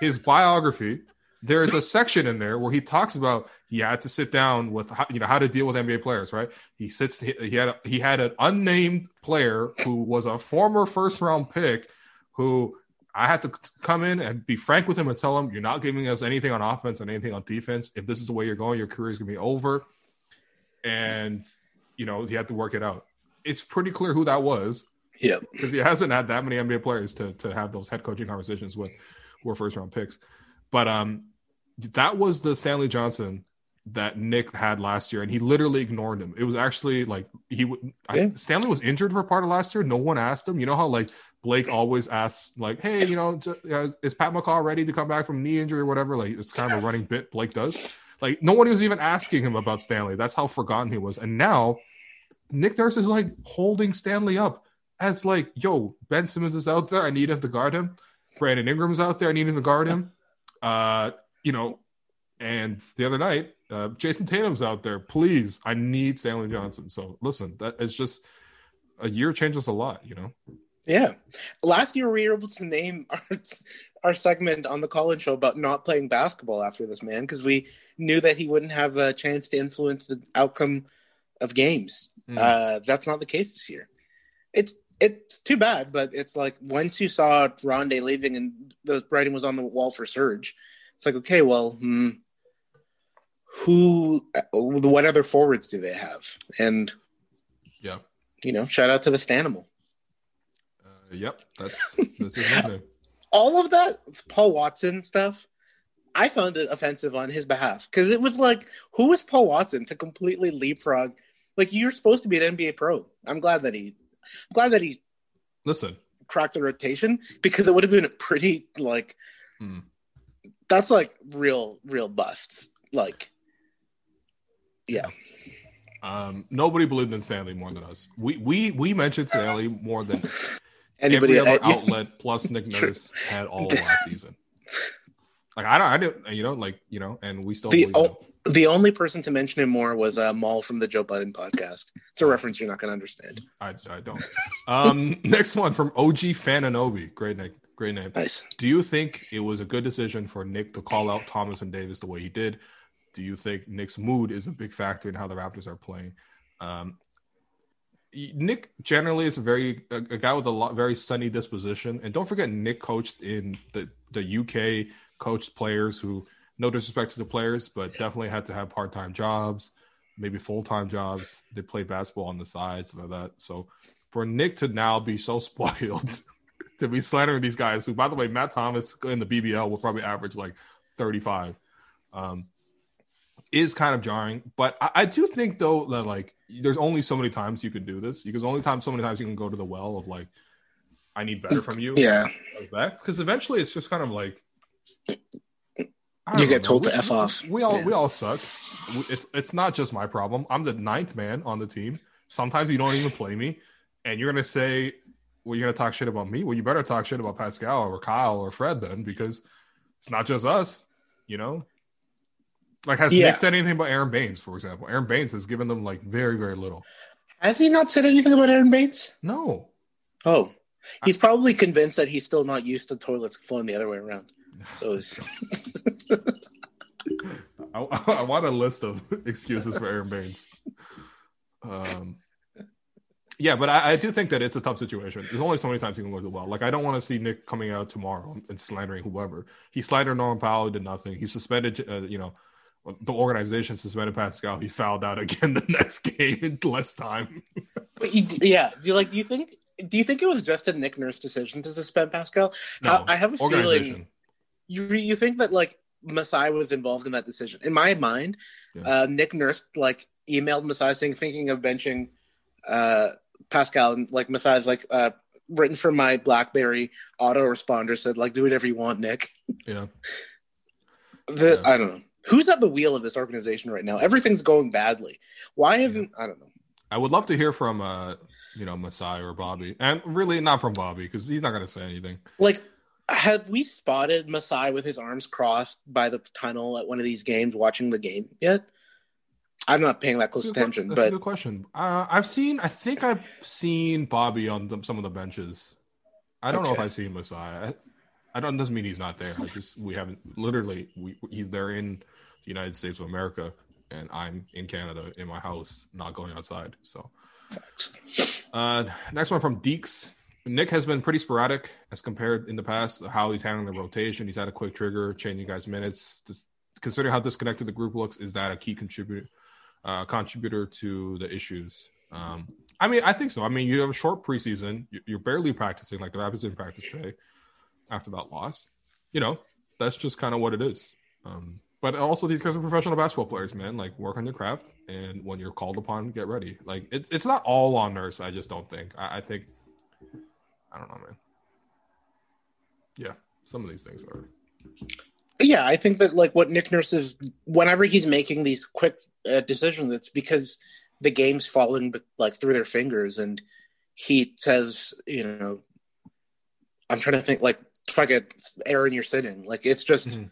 his biography, there's a section in there where he talks about he had to sit down with you know how to deal with NBA players, right? He sits he he had a, he had an unnamed player who was a former first round pick who I had to come in and be frank with him and tell him you're not giving us anything on offense and anything on defense. If this is the way you're going, your career is going to be over. And you know he had to work it out. It's pretty clear who that was Yeah, because he hasn't had that many NBA players to to have those head coaching conversations with who are first round picks. But um, that was the Stanley Johnson that Nick had last year, and he literally ignored him. It was actually like he would. Yeah. Stanley was injured for part of last year. No one asked him. You know how like Blake always asks, like, "Hey, you know, uh, is Pat McCaw ready to come back from knee injury or whatever?" Like it's kind of a running bit Blake does. Like no one was even asking him about Stanley. That's how forgotten he was. And now Nick Nurse is like holding Stanley up as like, yo, Ben Simmons is out there. I need him to guard him. Brandon Ingram's out there. I need him to guard him. Uh, you know, and the other night, uh, Jayson Tatum's out there. Please, I need Stanley Johnson. So listen, that is just a year changes a lot, you know. Yeah. Last year we were able to name (laughs) our our segment on the call-in show about not playing basketball after this man because we knew that he wouldn't have a chance to influence the outcome of games. Mm. Uh, that's not the case this year. It's it's too bad, but it's like once you saw Rondae leaving and the writing was on the wall for Serge, it's like okay, well, hmm, who, what other forwards do they have? And Yeah. you know, shout out to the Stanimal. Uh, yep. That's that's (laughs) all of that Paul Watson stuff, I found it offensive on his behalf because it was like, who is Paul Watson to completely leapfrog? Like you're supposed to be an NBA pro. I'm glad that he, I'm glad that he Listen, cracked the rotation because it would have been a pretty like Hmm. That's like real, real bust. Like, yeah. Um, nobody believed in Stanley more than us. We we we mentioned Stanley more than (laughs) Anybody every other (laughs) outlet plus Nick. Nurse had all of last season. Like I don't, I didn't, you know, like you know, and we still the o- the only person to mention him more was uh, Mal from the Joe Budden podcast. It's a reference you're not going to understand. I, I don't. Um, (laughs) next one from OG Fananobi. Great name. Great name. Nice. Do you think it was a good decision for Nick to call out Thomas and Davis the way he did? Do you think Nick's mood is a big factor in how the Raptors are playing? Um, Nick generally is a very a, a guy with a lot very sunny disposition, and don't forget Nick coached in the the UK, coached players who, no disrespect to the players, but definitely had to have part time jobs, maybe full time jobs. They played basketball on the side, stuff like that. So for Nick to now be so (laughs) spoiled to be slandering these guys, who by the way, Matt Thomas in the BBL will probably average like 35. Um, is kind of jarring, but I, I do think though that like there's only so many times you can do this. Because only time so many times you can go to the well of like, I need better from you. Yeah. Because eventually it's just kind of like You get know, told to we- F off. We all Yeah. we all suck. It's it's not just my problem. I'm the ninth man on the team. Sometimes you don't even play me, and you're gonna say, "Well, you're gonna talk shit about me." Well, you better talk shit about Pascal or Kyle or Fred then, because it's not just us. You know, like has Yeah. Nick said anything about Aron Baynes, for example? Aron Baynes has given them like very very little. Has he not said anything about Aron Baynes? No, Oh, he's probably convinced that he's still not used to toilets flowing the other way around. So it's, (laughs) I, (laughs) I want a list of (laughs) excuses for Aron Baynes. Um, yeah, but I, I do think that it's a tough situation. There's only so many times you can go to the well. Like, I don't want to see Nick coming out tomorrow and slandering whoever. He slandered Norman Powell, did nothing. He suspended, uh, you know, the organization suspended Pascal. He fouled out (laughs) again the next game in less time. but you, yeah. Do you like? Do you think? Do you think it was just a Nick Nurse decision to suspend Pascal? No, I, I have a feeling you you think that like Masai was involved in that decision. In my mind, Yeah. uh, Nick Nurse like emailed Masai saying thinking of benching uh, Pascal and like Masai's like uh, written for my BlackBerry autoresponder said like do whatever you want, Nick. Yeah. (laughs) The, Yeah. I don't know. Who's at the wheel of this organization right now? Everything's going badly. Why haven't I don't know. I would love to hear from, uh, you know, Masai or Bobby. And really not from Bobby because he's not going to say anything. Like have we spotted Masai with his arms crossed by the tunnel at one of these games watching the game yet? I'm not paying that close That's a good- attention, that's a but good question. Uh, I've seen. I think I've seen Bobby on the, some of the benches. I don't know if I've seen Masai. I, I don't. Doesn't mean he's not there. I just we haven't. Literally, we, he's there in the United States of America, and I'm in Canada in my house, not going outside. So, uh, next one from Deeks. Nick has been pretty sporadic as compared in the past. How he's handling the rotation. He's had a quick trigger, changing guys' minutes. Just considering how disconnected the group looks, is that a key contributor? Uh, contributor to the issues. Um, I mean, I think so. I mean, you have a short preseason. You- You're barely practicing, like the Rapids didn't practice today after that loss. You know, that's just kind of what it is. Um, but also, these guys are professional basketball players, man. Like, work on your craft, and when you're called upon, get ready. Like, it's it's not all on Nurse. I just don't think. I, I think. I don't know, man. Yeah, some of these things are. Yeah, I think that like what Nick Nurse is, whenever he's making these quick uh, decisions, it's because the game's falling like through their fingers, and he says, you know, I'm trying to think like fuck it, Aaron, you're sitting. Like it's just Mhm.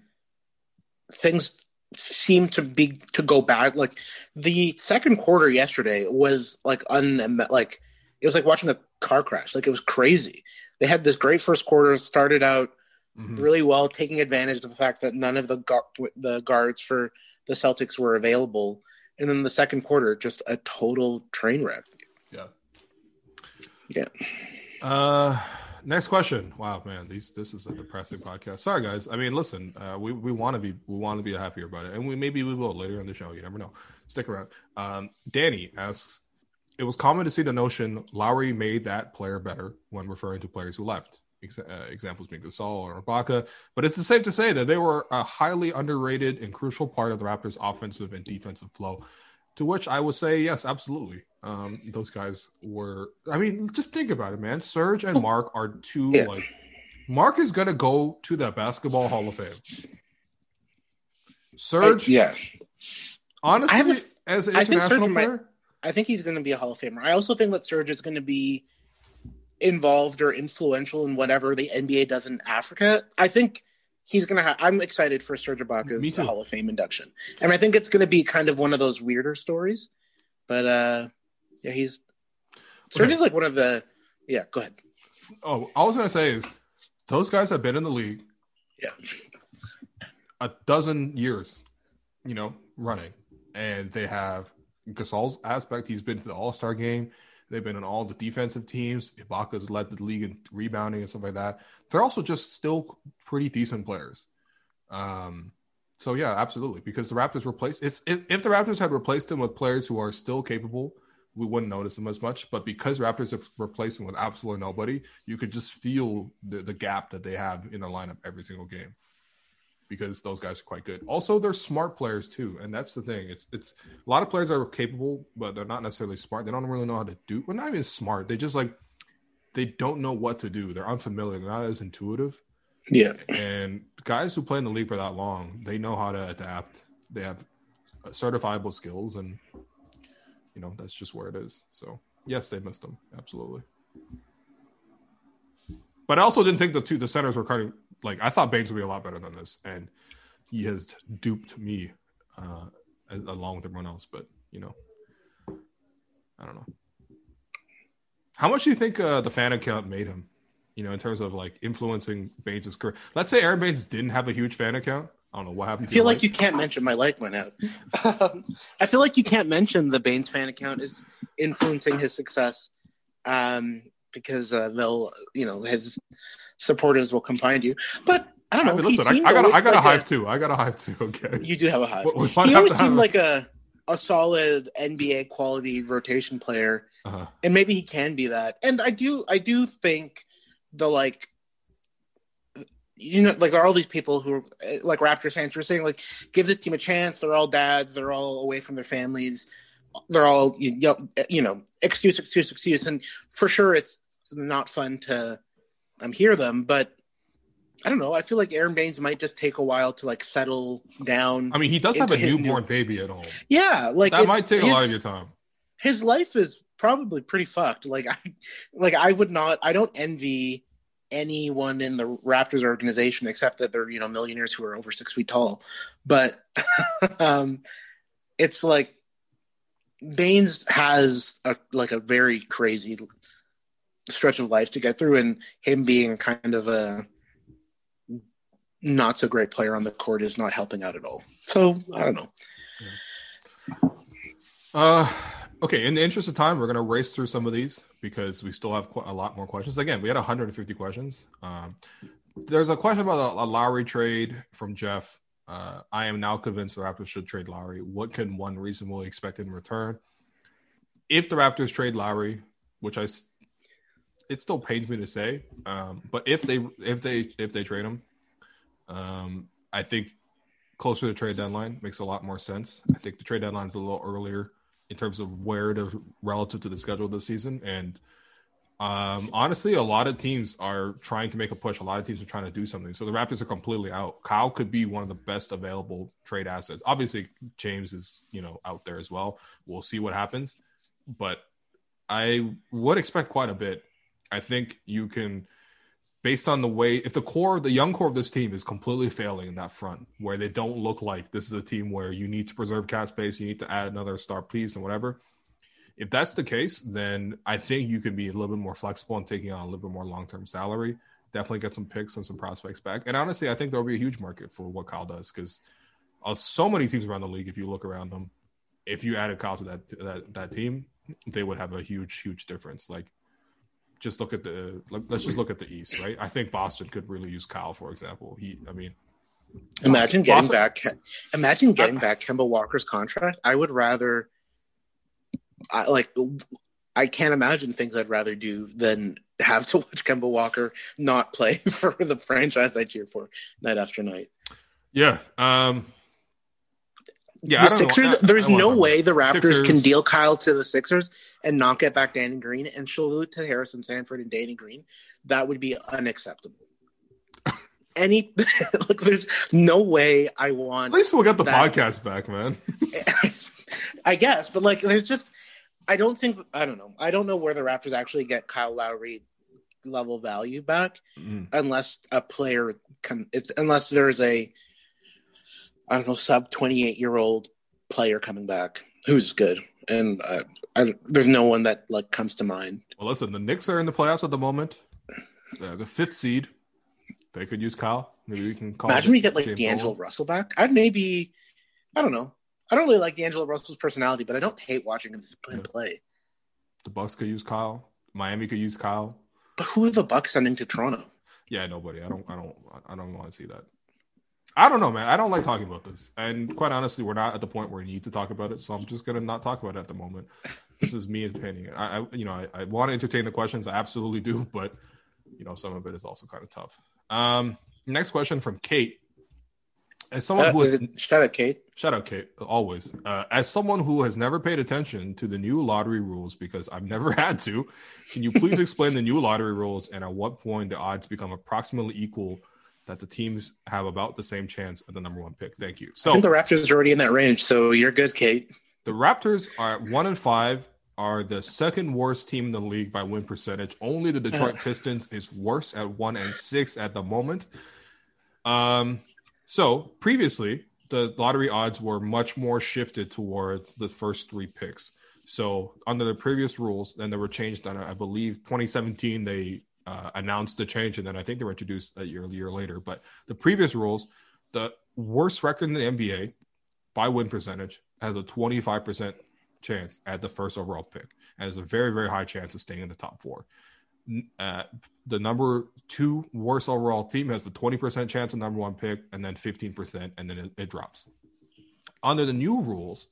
things seem to be to go bad. Like the second quarter yesterday was like un like it was like watching a car crash. Like it was crazy. They had this great first quarter, started out Mhm. really well, taking advantage of the fact that none of the gu- the guards for the Celtics were available, and then the second quarter just a total train wreck. Yeah. Yeah. Uh, next question. Wow, man, these this is a depressing podcast. Sorry, guys. I mean, listen, uh, we we want to be we want to be happier about it, and we maybe we will later in the show. You never know. Stick around. Um, Danny asks, it was common to see the notion Lowry made that player better when referring to players who left. Ex- uh, examples being Gasol or Ibaka, but it's safe to say that they were a highly underrated and crucial part of the Raptors' offensive and defensive flow. To which I would say, yes, absolutely. Um, those guys were. I mean, just think about it, man. Serge and Mark are two Yeah. like. Mark is gonna go to the Basketball Hall of Fame. Serge, I- yeah, honestly, I as an I think international might- player, I think he's going to be a Hall of Famer. I also think that Serge is going to be involved or influential in whatever the NBA does in Africa. I think he's to have. I'm excited for Serge Ibaka's. Hall of Fame induction, and I think it's to be kind of one of those weirder stories. But uh yeah, he's Serge Okay. is like one of the. Yeah, go ahead. oh, all I was gonna say is those guys have been in the league Yeah. a dozen years, you know, running, and they have Gasol's aspect. He's been to the All Star game. They've been in all the defensive teams. Ibaka's led the league in rebounding and stuff like that. They're also just still pretty decent players. Um, so yeah, absolutely. Because the Raptors replaced it's if, if the Raptors had replaced them with players who are still capable, we wouldn't notice them as much. But because Raptors have replaced them with absolutely nobody, you could just feel the, the gap that they have in the lineup every single game. Because those guys are quite good. Also, they're smart players too, and that's the thing. It's it's a lot of players are capable, but they're not necessarily smart. They don't really know how to do. Well, not even smart. They just like they don't know what to do. They're unfamiliar. They're not as intuitive Yeah, and guys who play in the league for that long they know how to adapt they have certifiable skills and you know that's just where it is so yes they missed them absolutely but i also didn't think the two the centers were of like i thought baynes would be a lot better than this and he has duped me uh along with everyone else but you know i don't know how much do you think uh, the fan account made him you know, in terms of like influencing Baynes' career. Let's say Aron Baynes didn't have a huge fan account. I don't know what happened. to feel like you can't mention my like went out. Um, I feel like you can't mention the Baynes fan account is influencing his success um, because uh, they'll, you know, his supporters will come find you. But I don't I know. mean, listen, I, I got, a, I got a like hive too. I got a hive too. (laughs) Okay. You do have a hive. We- we he always seemed a- like a a solid NBA quality rotation player, Uh-huh. and maybe he can be that. And I do, I do think the like, you know, like there are all these people who are like Raptors fans were saying like, give this team a chance. They're all dads. They're all away from their families. They're all you know, you know excuse, excuse, excuse. And for sure, it's not fun to um, hear them, but. I don't know. I feel like Aron Baynes might just take a while to like settle down. I mean, he does have a newborn new- baby at home. yeah, like That might take a lot of your time. his life is probably pretty fucked. Like I like I would not I don't envy anyone in the Raptors organization except that they're, you know, millionaires who are over six feet tall. But (laughs) um it's like Baynes has a like a very crazy stretch of life to get through and him being kind of a not so great player on the court is not helping out at all. So I don't know. Uh, okay. In the interest of time, we're gonna race through some of these because we still have a lot more questions. Again, we had 150 questions. Um, there's a question about a, a Lowry trade from Jeff. Uh, I am now convinced the Raptors should trade Lowry. What can one reasonably expect in return? If the Raptors trade Lowry, which I it still pains me to say, um, but if they if they if they trade him, um, I think closer to trade deadline makes a lot more sense. I think the trade deadline is a little earlier in terms of where to relative to the schedule this season. And um, honestly, a lot of teams are trying to make a push. A lot of teams are trying to do something. So the Raptors are completely out. Kyle could be one of the best available trade assets. Obviously, James is you know out there as well. We'll see what happens, but I would expect quite a bit. I think you can based on the way if the core the young core of this team is completely failing in that front where they don't look like this is a team where you need to preserve cap space you need to add another star piece and whatever if that's the case then i think you can be a little bit more flexible and taking on a little bit more long-term salary definitely get some picks and some prospects back and honestly i think there'll be a huge market for what kyle does because uh, so many teams around the league if you look around them if you added kyle to that that, that team they would have a huge huge difference like just look at the let- let's just look at the East, right? I think Boston could really use Kyle, for example. He, I mean, Imagine getting Boston- back. Imagine getting back Kemba Walker's contract. I would rather, I like. I can't imagine things I'd rather do than have to watch Kemba Walker not play (laughs) for the franchise I cheer for night after night. yeah, um, yeah. the I don't know. Sixers. I- I there's don't no know. way the Raptors Sixers- can deal Kyle to the Sixers and not get back Danny Green and salute to Harrison Sanford and Danny Green. That would be unacceptable. (laughs) any (laughs) like there's no way I want At least we'll get the that- podcast back, man. I guess, but like there's just I don't think I don't know. I don't know where the Raptors actually get Kyle Lowry level value back Mm. unless a player come it's unless there's a I don't know sub 28 year old player coming back who's good and uh, I, there's no one that like comes to mind. Well, listen, the Knicks are in the playoffs at the moment. Uh, the fifth seed. They could use Kyle. Maybe we can call. Imagine we get like James D'Angelo. Russell back. I'd maybe I don't know. I don't really like D'Angelo Russell's personality, but I don't hate watching him play. The Bucks could use Kyle. Miami could use Kyle. But who are the Bucks sending to Toronto? Yeah, nobody. I don't. I don't. I don't want to see that. I don't know, man. I don't like talking about this, and quite honestly, we're not at the point where we need to talk about it. So I'm just gonna not talk about it at the moment. This is me opinion. I, I you know, I, I want to entertain the questions. I absolutely do, but you know, some of it is also kind of tough. Um, next question from Kate. As someone Uh, who is has it- shout out Kate. Shout out, Kate. Always. Uh, as someone who has never paid attention to the new lottery rules because I've (laughs) never had to, can you please explain the new lottery rules and at what point the odds become approximately equal that the teams have about the same chance at the number one pick? Thank you. I So think the Raptors are already in that range, so you're good, Kate. the Raptors are at one and five, are the second worst team in the league by win percentage. Only the Detroit Pistons is worse at one and six at the moment. Um, so previously the lottery odds were much more shifted towards the first three picks. So under the previous rules, then they were changed. On I believe 2017 they uh, announced the change, and then I think they were introduced a year, year later. But the previous rules, the worst record in the NBA by win percentage has a 25% chance at the first overall pick and has a very, very high chance of staying in the top four. Uh, the number two worst overall team has the 20% chance of number one pick and then 15%, and then it, it drops. Under the new rules,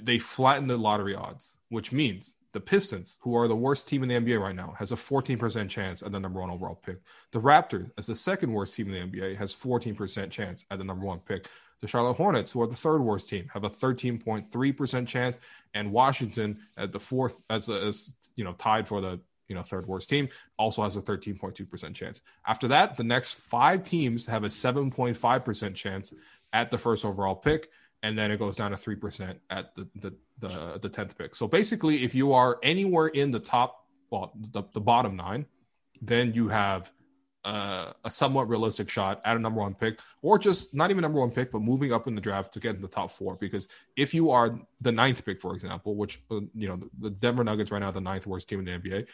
they flatten the lottery odds, which means the Pistons, who are the worst team in the NBA right now, has a 14% chance at the number one overall pick. The Raptors, as the second worst team in the NBA, has 14% chance at the number one pick. The Charlotte Hornets, who are the third worst team, have a 13.3% chance, and Washington at the fourth, as, as you know, tied for the you know third worst team, also has a 13.2% chance. After that, the next five teams have a 7.5% chance at the first overall pick, and then it goes down to three percent at the the the the tenth pick. So basically, if you are anywhere in the top, well, the, the bottom nine, then you have uh, a somewhat realistic shot at a number one pick, or just not even number one pick, but moving up in the draft to get in the top four. Because if you are the ninth pick, for example, which uh, you know the Denver Nuggets right now, the ninth worst team in the NBA,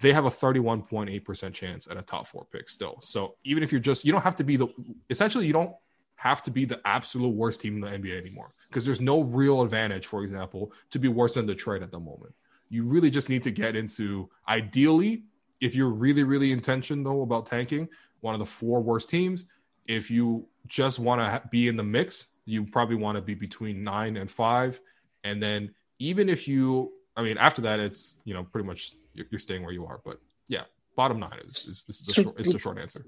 they have a 31.8% chance at a top four pick still. So even if you're just, you don't have to be the, essentially, you don't have to be the absolute worst team in the NBA anymore because there's no real advantage, for example, to be worse than Detroit at the moment. You really just need to get into, ideally, if you're really, really intentional about tanking, one of the four worst teams. If you just want to be in the mix, you probably want to be between nine and five. And then even if you, I mean, after that, it's, you know, pretty much you're, you're staying where you are. But yeah, bottom nine is, is, is the, short, is the short answer.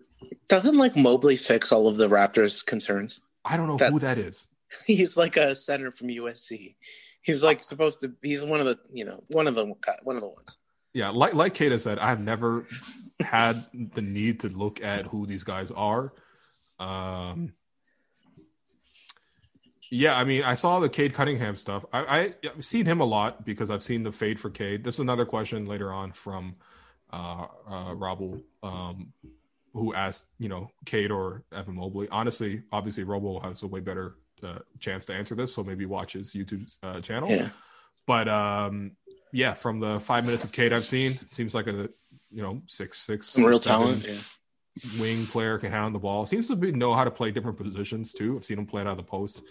Doesn't like Mobley fix all of the Raptors' concerns? I don't know That- who that is. (laughs) He's like a center from USC. He was like supposed to. He's one of the you know one of the one of the ones. Yeah, like like Kata said, I've never had the need to look at who these guys are. Um, yeah, I mean, I saw the Cade Cunningham stuff. I, I I've seen him a lot because I've seen the fade for Cade. This is another question later on from uh, uh, Robel, um, who asked, you know, Cade or Evan Mobley. Honestly, obviously, Robo has a way better uh, chance to answer this, so maybe watch his YouTube uh, channel. Yeah. But um, yeah, from the five minutes of Cade I've seen, seems like a you know six six Some real talent. Yeah. wing player can handle the ball. Seems to be know how to play different positions too. I've seen him play it out of the post,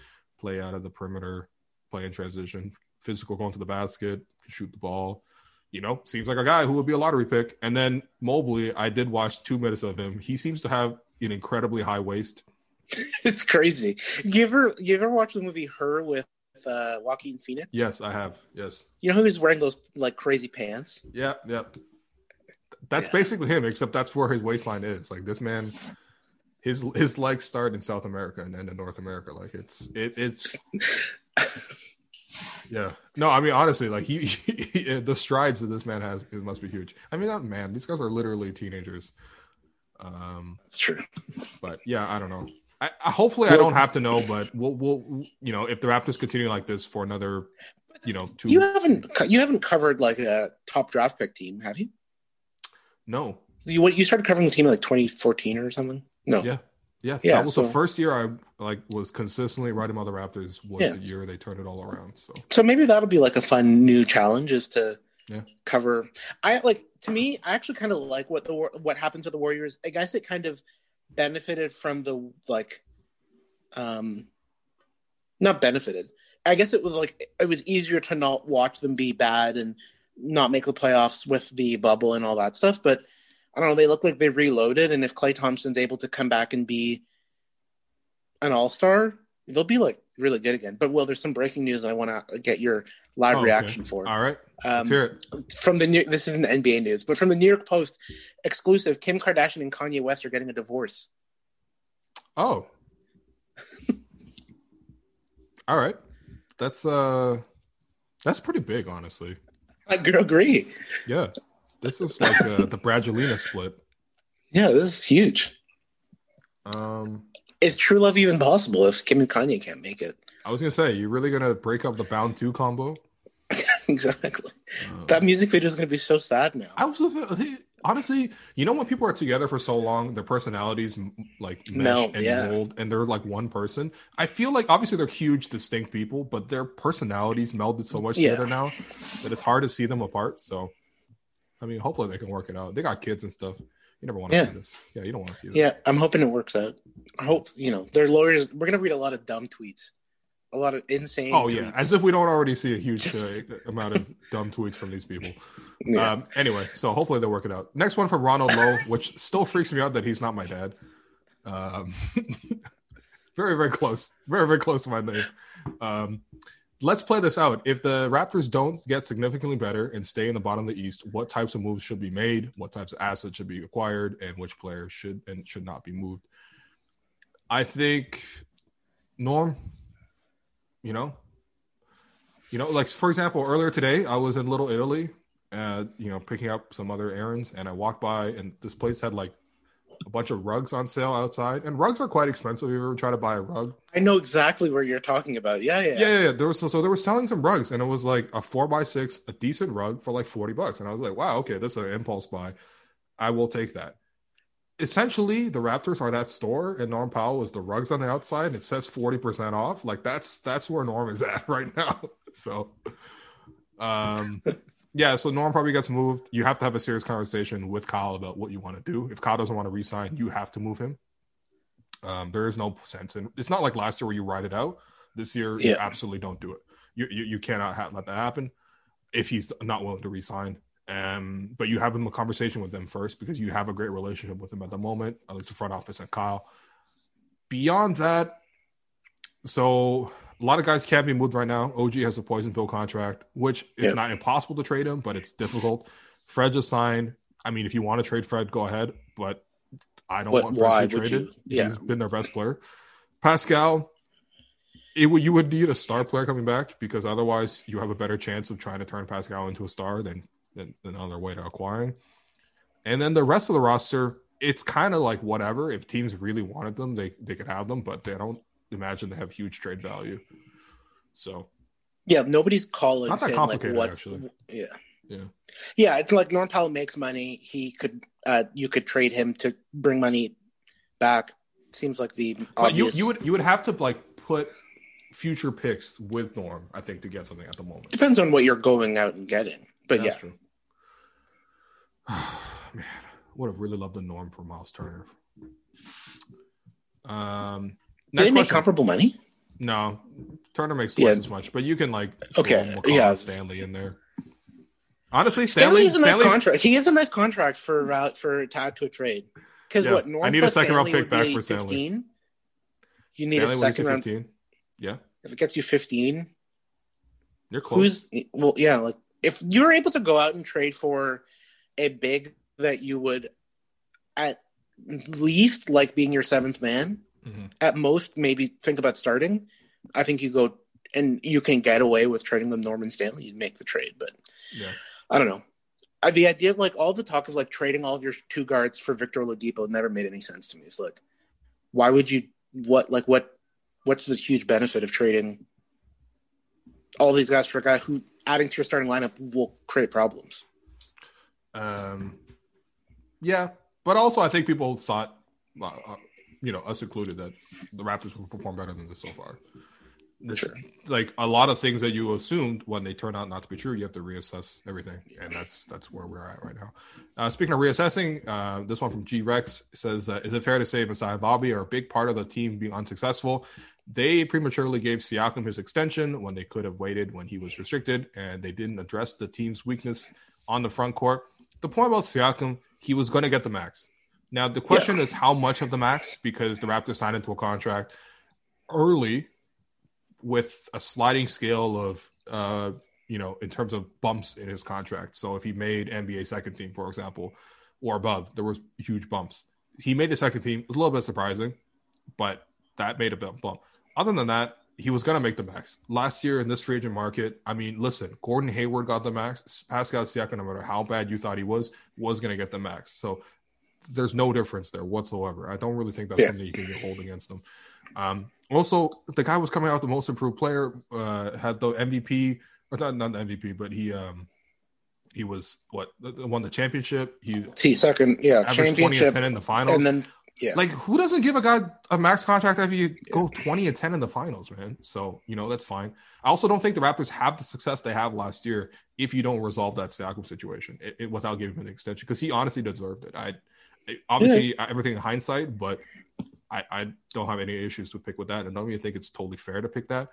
play out of the perimeter, play in transition, physical going to the basket, shoot the ball. You know, seems like a guy who would be a lottery pick. And then Mobley, I did watch two minutes of him. He seems to have an incredibly high waist. (laughs) It's crazy. You ever you ever watch the movie Her with uh, Joaquin Phoenix? Yes, I have. Yes. You know who was wearing those like crazy pants? Yeah, yeah. That's Yeah. basically him, except that's where his waistline is. Like this man, his his legs start in South America and end in North America. Like it's it, it's (laughs) yeah. No, I mean honestly, like he, he (laughs) the strides that this man has it must be huge. I mean, not man. These guys are literally teenagers. Um, That's true. but yeah, I don't know. I, I hopefully I don't have to know, but we'll we'll you know if the Raptors continue like this for another, you know, two. You haven't co- you haven't covered like a top draft pick team, have you? no, You what you started covering the team in like 2014 or something? No. yeah, yeah, Yeah, That was the so- first year I like was consistently writing about the Raptors. Was Yeah. the year they turned it all around. So So maybe that'll be like a fun new challenge is to Yeah. cover. I like to me, I actually kind of like what the what happened to the Warriors. I guess it kind of benefited from the like, um, not benefited. I guess it was like it was easier to not watch them be bad and not make the playoffs with the bubble and all that stuff. But I don't know. They look like they reloaded, and if Klay Thompson's able to come back and be an all star, they'll be like really good again. But well, there's some breaking news, and I want to get your live Oh, okay. reaction for. all right, Um, hear it. from the new, this isn't NBA news, but from the New York Post, exclusive: Kim Kardashian and Kanye West are getting a divorce. Oh, (laughs) all right. That's uh, that's pretty big, honestly. I agree. Yeah, this is like uh, the Brangelina split. Yeah, this is huge. Um, Is true love even possible if Kim and Kanye can't make it? I was gonna say, you're really gonna break up the Bound Two combo? (laughs) exactly. Uh, That music video is going to be so sad now. I was honestly, you know, when people are together for so long, their personalities like mesh Melt, and yeah. mold, and they're like one person. I feel like obviously they're huge, distinct people, but their personalities melded so much Yeah. together now that it's hard to see them apart. So, I mean, hopefully they can work it out. They got kids and stuff. You never want to Yeah. see this. Yeah, you don't want to see this. Yeah, I'm hoping it works out. I hope you know their lawyers. We're going to read a lot of dumb tweets, a lot of insane. Oh yeah, tweets. as if we don't already see a huge Just- uh, amount of dumb tweets from these people. (laughs) Yeah. Um, anyway, so hopefully they'll work it out. Next one from Ronald Lowe, which still freaks me out that he's not my dad. Um, (laughs) very, very close. Very, very close to my name. Um, let's play this out. If the Raptors don't get significantly better and stay in the bottom of the East, what types of moves should be made? What types of assets should be acquired? And which players should and should not be moved? I think Norm, you know, you know, like for example, earlier today I was in Little Italy, uh, you know, picking up some other errands, and I walked by, and this place had like a bunch of rugs on sale outside, and rugs are quite expensive. If you ever try to buy a rug, I know exactly where you're talking about. Yeah, yeah, yeah, yeah, yeah. There was so, so they were selling some rugs, and it was like a four by six, a decent rug for like forty bucks, and I was like, wow, okay, this is an impulse buy. I will take that. Essentially, the Raptors are that store, and Norm Powell is the rugs on the outside, and it says forty percent off. Like that's that's where Norm is at (laughs) right now. So, um, yeah. So Norm probably gets moved. You have to have a serious conversation with Kyle about what you want to do. If Kyle doesn't want to resign, you have to move him. Um, there is no sense in. It's not like last year where you ride it out. This year, you absolutely don't do it. You you, you cannot ha- let that happen if he's not willing to resign. Um, but you have him a conversation with them first because you have a great relationship with him at the moment, at least the front office and Kyle. Beyond that, so a lot of guys can't be moved right now. OG has a poison pill contract, which is Yeah. not impossible to trade him, but it's difficult. Fred just signed. I mean, if you want to trade Fred, go ahead, but I don't But want Fred to be traded. you? Yeah. He's been their best player. Pascal, it would you would need a star player coming back because otherwise you have a better chance of trying to turn Pascal into a star than than, than another way to acquiring. And then the rest of the roster, it's kind of like whatever. If teams really wanted them, they they could have them, but they don't imagine they have huge trade value. So Yeah, nobody's calling Not that saying like what's actually. yeah. yeah, Yeah, it's like Norm Powell makes money. He could uh you could trade him to bring money back. Seems like the but you obvious. you would you would have to like put future picks with Norm, I think, to get something at the moment. depends on what you're going out and getting. But That's yeah, true. (sighs) Man, would have really loved a Norm for Miles Turner. Um, do they next make question. comparable money? No, Turner makes twice Yeah. as much, but you can like Okay, yeah. Stanley in there. Honestly, Stanley, Stanley, is a nice Stanley, contract. He has a nice contract for uh, for tied to a trade. Because Yeah, what Norm I need a second round Stanley pick back for Stanley. 15. You need Stanley a second round. 15. Yeah, If it gets you 15, you're close. who's well? Yeah, like if you're able to go out and trade for a big that you would at least like being your seventh man, Mhm. at most maybe think about starting. I think you go and you can get away with trading them Norman Stanley. You make the trade, but Yeah. I don't know. uh, the idea of like all the talk of like trading all of your two guards for Victor Oladipo never made any sense to me. It's like, why would you? What like what? What's the huge benefit of trading all these guys for a guy who adding to your starting lineup will create problems? Um, yeah, but also I think people thought, uh, uh, you know, us included, that the Raptors will perform better than this so far. This, Sure. like a lot of things that you assumed when they turn out not to be true, you have to reassess everything, and that's that's where we're at right now. Uh, speaking of reassessing, uh, this one from G Rex says, uh, "Is it fair to say Masai and Bobby are a big part of the team being unsuccessful? They prematurely gave Siakam his extension when they could have waited when he was restricted, and they didn't address the team's weakness on the front court. The point about Siakam, he was going to get the max. Now the question is how much of the max because the Raptors signed into a contract early with a sliding scale of uh you know in terms of bumps in his contract. So if he made nba second team for example or above there was huge bumps. He made the second team it was a little bit surprising but that made a bump. Other than that he was going to make the max. Last year in this free agent market i mean listen gordon hayward got the max. Pascal siakam no matter how bad you thought he was was going to get the max. So there's no difference there whatsoever i don't really think that's Yeah. something you can hold against them. um, also, the guy was coming out the most improved player. Uh, had the MVP, or not not the MVP, but he um he was what won the championship. He See, second, yeah, averaged twenty and ten in the finals. and then yeah, like, who doesn't give a guy a max contract after you go twenty and ten in the finals, man? So you know that's fine. I also don't think the Raptors have the success they have last year if you don't resolve that Siakam situation it, it- without giving him an extension because he honestly deserved it. I Obviously everything in hindsight, but I, I don't have any issues to pick with that, and don't even think it's totally fair to pick that.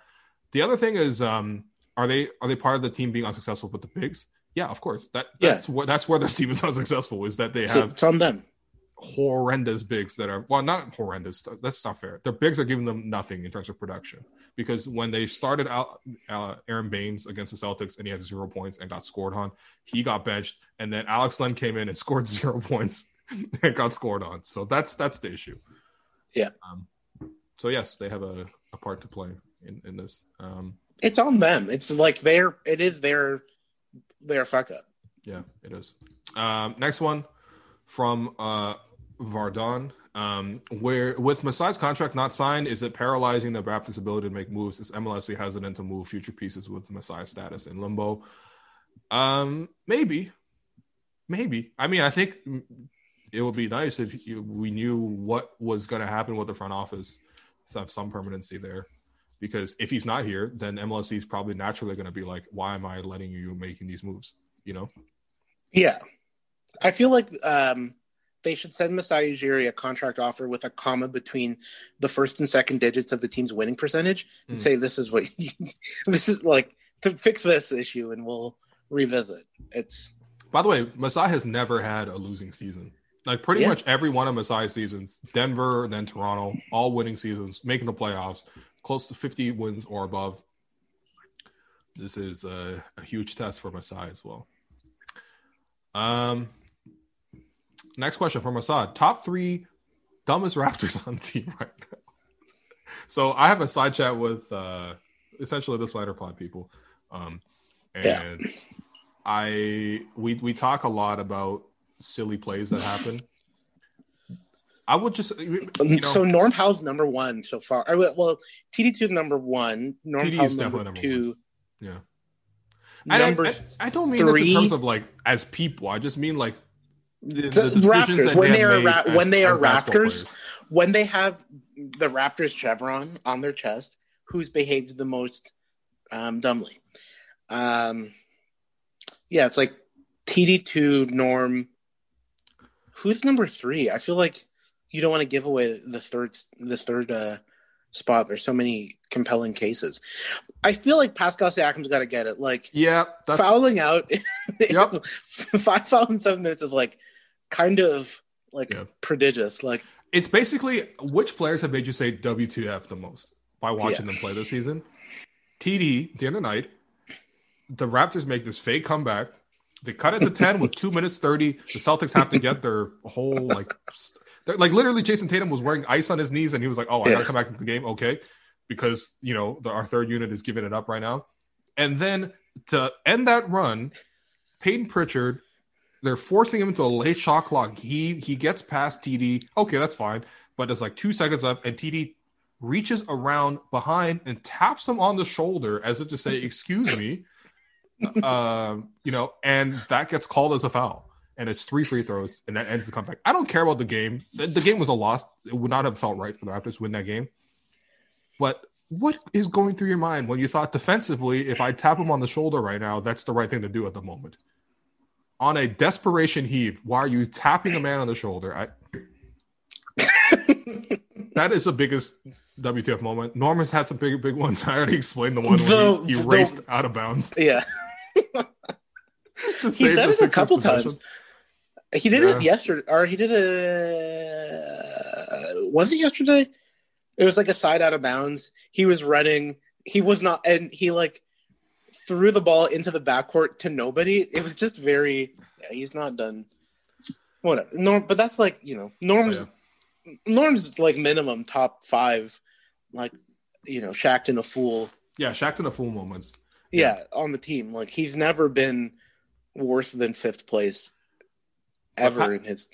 The other thing is, um, are they are they part of the team being unsuccessful with the bigs? Yeah, of course. That Yeah. that's what that's where this team is (laughs) unsuccessful is that they so have it's on them. horrendous bigs that are well, not horrendous. That's not fair. Their bigs are giving them nothing in terms of production because when they started out uh, Aron Baynes against the Celtics and he had zero points and got scored on, he got benched, and then Alex Len came in and (laughs) scored zero points (laughs) and got scored on. So that's that's the issue. Yeah. Um, so yes, they have a, a part to play in in this. Um, It's on them. It's like their, it is their, their fuck up. Yeah, it is. Um, next one from uh, Vardon. Um, where with Masai's contract not signed, is it paralyzing the Raptors' ability to make moves? Is MLSE hesitant to move future pieces with Masai's status in limbo? Um, maybe, maybe. I mean, I think it would be nice if you, we knew what was going to happen with the front office to have some permanency there. Because if he's not here, then MLSE is probably naturally going to be like, "Why am I letting you making these moves?" You know. Yeah. I feel like um, they should send Masai Ujiri a contract offer with a comma between the first and second digits of the team's winning percentage and Hmm. say, this is what, (laughs) this is like to fix this issue and we'll revisit. It's, By the way, Masai has never had a losing season. Like pretty Yeah. much every one of Masai's seasons, Denver, then Toronto, all winning seasons, making the playoffs, close to 50 wins or above. This is a, a huge test for Masai as well. Um, next question from Masai: Top three dumbest (laughs) Raptors on the team right now. So I have a side chat with uh, essentially the Slider Pod people, um, and Yeah. I we we talk a lot about silly plays that happen. I would just you know, so Norm Powell's number one so far. I, will- well, TD2 is number one. Norm TD is definitely number, number two. yeah. And I- Number I, I don't mean this in terms of like as people. I just mean like the, The Raptors, when they are ra- as- when they are Raptors, players. when they have the Raptors chevron on their chest, who's behaved the most um, dumbly? Um, yeah, it's like TD2, Norm. Who's number three? I feel like you don't want to give away the third the third uh, spot. There's so many compelling cases. I feel like Pascal Siakam's got to get it. Like Yeah, that's fouling out. (laughs) Yep. (laughs) five fouls in seven minutes of like kind of like Yeah. prodigious. Like it's basically which players have made you say WTF the most by watching them play this season? TD, the end of the night, the Raptors make this fake comeback. They cut it to 10 with two minutes 30. The Celtics have to get their whole, like, like literally Jayson Tatum was wearing ice on his knees and he was like, oh, I gotta come back to the game. Okay. Because, you know, the, our third unit is giving it up right now. And then to end that run, Payton Pritchard they're forcing him into a late shot clock. He he gets past TD. Okay, that's fine. But there's like two seconds up, and TD reaches around behind and taps him on the shoulder as if to say, "Excuse me." Um, you know, and that gets called as a foul, and it's three free throws, and that ends the comeback. I don't care about the game. The, the game was a loss. It would not have felt right for the Raptors to win that game. But what is going through your mind when you thought defensively, if I tap him on the shoulder right now, that's the right thing to do at the moment? On a desperation heave, why are you tapping a man on the shoulder? I (laughs) that is the biggest WTF moment. Norman's had some big, big ones. (laughs) I already explained the one The- when he, he the- raced out of bounds. Yeah. (laughs) He's done it a couple possession. times. He did Yeah. it yesterday, or he did it. Was it yesterday? It was like a side out of bounds. He was running. He was not, and he like threw the ball into the backcourt to nobody. It was just very. Yeah, he's not done. Whatever. Norm, but that's like you know Norm's. Norm's like minimum top five, like you know, in a fool. Yeah, Shaqtin' a Fool moments. Yeah, on the team. Like he's never been worse than fifth place ever Pat- in his.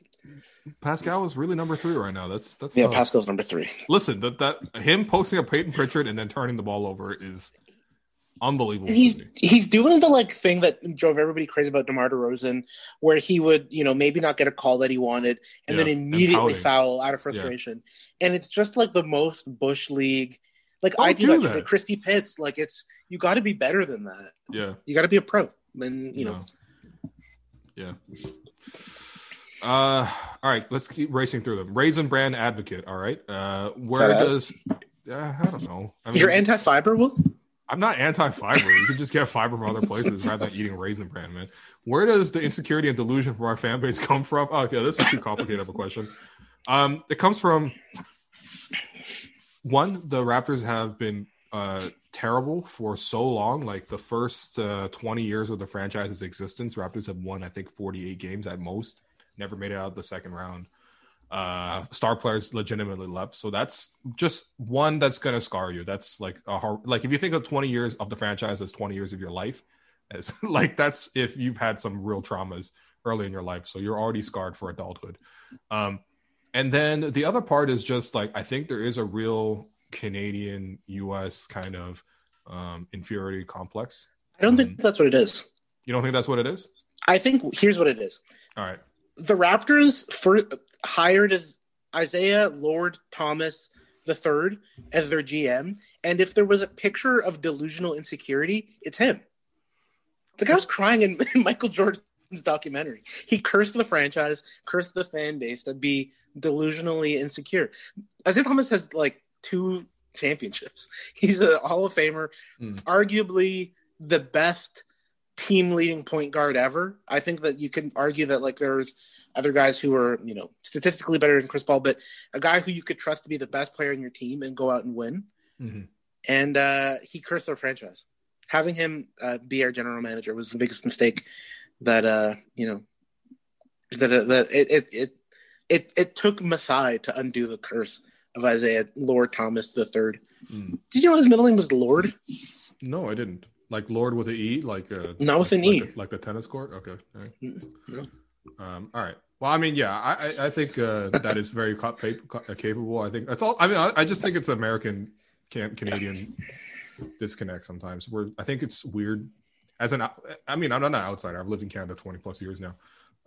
Pascal is really number three right now. That's that's Yeah, uh, Pascal's number three. Listen, that that him posting a Payton Pritchard and then turning the ball over is unbelievable. And he's he's doing the like thing that drove everybody crazy about DeMar DeRozan, where he would you know maybe not get a call that he wanted, and Yeah, then immediately pouting. foul out of frustration, and it's just like the most bush league. Like I do do that, that. Christy Pitts. Like it's you got to be better than that. yeah, You got to be a pro, and you know. Yeah. Uh, all right, let's keep racing through them. Raisin Brand Advocate. All right, uh, where Shout does? Uh, I don't know. I mean, You're anti-fiber, Will? I'm not anti-fiber. You can just get fiber from other places rather than eating raisin bran, man. Where does the insecurity and delusion from our fan base come from? Oh, yeah, this is too complicated of a question. Um, it comes from one. The Raptors have been uh, terrible for so long. Like the first uh, 20 years of the franchise's existence, Raptors have won, I think, 48 games at most. Never made it out of the second round. Uh, star players legitimately left, so that's just one that's gonna scar you. That's like a hard, like if you think of 20 years of the franchise as 20 years of your life, as (laughs) like that's if you've had some real traumas early in your life, so you're already scarred for adulthood. Um, and then the other part is just like I think there is a real Canadian U.S. kind of um, inferiority complex. I don't Mm. think that's what it is. You don't think that's what it is? I think here's what it is. All right. the Raptors for, hired Isiah Lord Thomas the third as their GM, and if there was a picture of delusional insecurity, it's him. The guy was crying in, in (laughs) Michael Jordan's documentary. He cursed the franchise, cursed the fan base to be delusionally insecure. Isiah Thomas has like two championships. He's a Hall of Famer, Mm. arguably the best team leading point guard ever. I think that you can argue that like there's other guys who are, you know, statistically better than Chris Paul, but a guy who you could trust to be the best player in your team and go out and win. Mhm. And uh, he cursed their franchise. Having him uh, be our general manager was the biggest mistake that uh, you know that uh, that it it, it it it took Masai to undo the curse of Isiah Lord Thomas the third. Mm. Did you know his middle name was Lord? No, I didn't. Like Lord with an E, like uh, Not with like, an like E. the, like the tennis court. Okay. All right. No. Um, all right. Well, I mean, yeah, I I, I think uh, that is very cap- capable. I think that's all. I mean, I, I just think it's American can- Canadian disconnect sometimes. Where I think it's weird. As an, I mean, I'm not an outsider. I've lived in Canada 20 plus years now,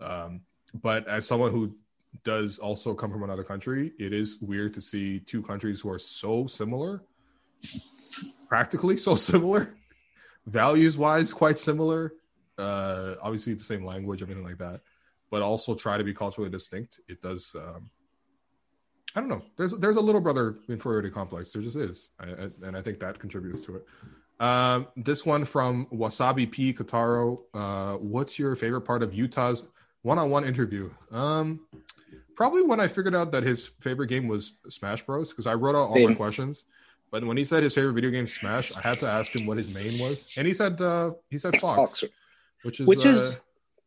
um, but as someone who does also come from another country, it is weird to see two countries who are so similar, practically so (laughs) similar, values wise quite similar. Uh, obviously the same language, everything like that, but also try to be culturally distinct. It does. Um, I don't know. There's there's a little brother inferiority complex. There just is, I, I, and I think that contributes to it. Um, this one from Wasabi P Kataro. Uh, what's your favorite part of Yuta's one-on-one interview? Um, probably when I figured out that his favorite game was Smash Bros. Because I wrote out all my questions, but when he said his favorite video game Smash, I had to ask him what his main was, and he said uh, he said Fox, Fox. which is Which uh, is-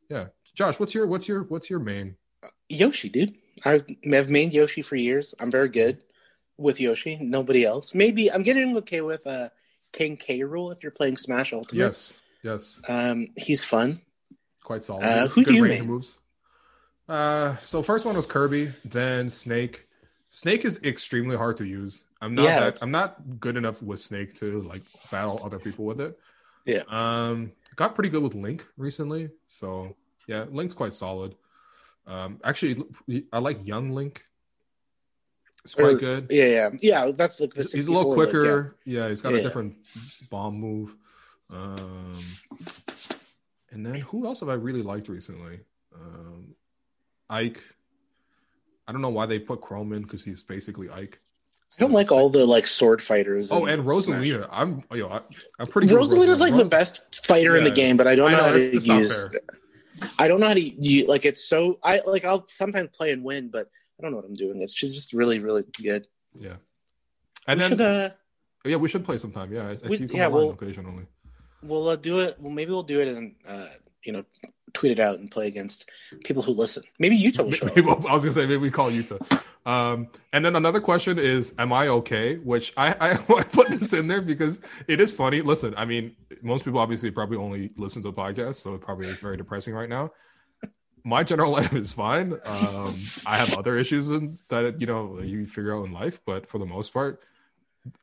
yeah. Josh, what's your what's your what's your main? Yoshi, dude. I've, I've made Yoshi for years. I'm very good with Yoshi. Nobody else. Maybe I'm getting okay with uh, King K. Rool if you're playing Smash Ultimate. Yes, yes. Um, he's fun. quite solid. Uh, who do you range moves. Uh, so first one was Kirby, then Snake. Snake is extremely hard to use. I'm not Yeah, that, I'm not good enough with Snake to like battle other people with it. Yeah. Um, got pretty good with Link recently, so yeah, Link's quite solid. Um, actually, I like Young Link. It's quite Or- good. Yeah, yeah, yeah. That's like the He's a little 64 Link, quicker. yeah. he's got a Yeah. different bomb move. Um, and then who else have I really liked recently? Um, Ike. I don't know why they put Chrom in because he's basically Ike. I don't like all the like sword fighters. Oh, and Smash. Rosalina. I'm yo, I, I'm pretty. Rosalina's like the best fighter in the game, but I don't I know, know, how to use. I don't know how to use. Like it's so. I like. I'll sometimes play and win, but I don't know what I'm doing. It's she's just really, really good. Yeah. And we then should. Uh, yeah, we should play sometime. Yeah, I, I We- see you yeah, well- occasionally. we'll uh, do it. Well, maybe we'll do it and uh, you know, tweet it out and play against people who listen. Maybe Yuta will show. Maybe- I was gonna say maybe we call Yuta. Um, and then another question is, am I okay? Which I, I (laughs) I put this in there because it is funny. Listen, I mean, most people obviously probably only listen to podcasts, so it probably is very depressing right now. My general (laughs) life is fine. Um, I have other issues in, that you know you figure out in life, but for the most part,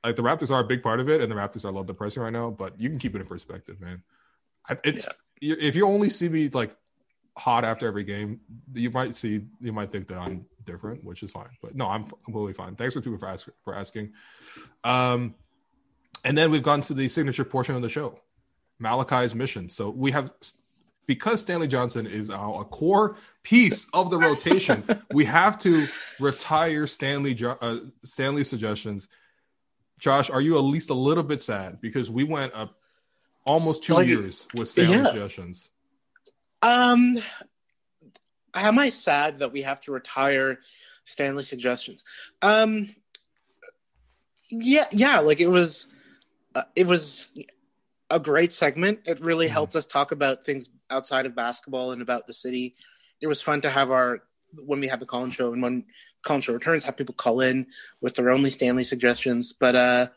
like the Raptors are a big part of it, and the Raptors are a little depressing right now. But you can keep it in perspective, man. It's you if you only see me like hot after every game, you might see you might think that I'm different, which is fine. But no, I'm completely fine. Thanks for for, ask, for asking. Um, and then we've gone to the signature portion of the show, Malachi's mission. So we have because Stanley Johnson is now a core piece of the rotation. (laughs) we have to retire Stanley uh, Stanley suggestions. Josh, are you at least a little bit sad because we went up almost two Like, years with Stanley yeah. suggestions? Um, am I sad that we have to retire Stanley suggestions? Um, yeah, yeah. Like it was, uh, it was a great segment. It really Mhm. helped us talk about things outside of basketball and about the city. It was fun to have our when we had the Colin show and when Colin show returns, have people call in with their only Stanley suggestions. But uh,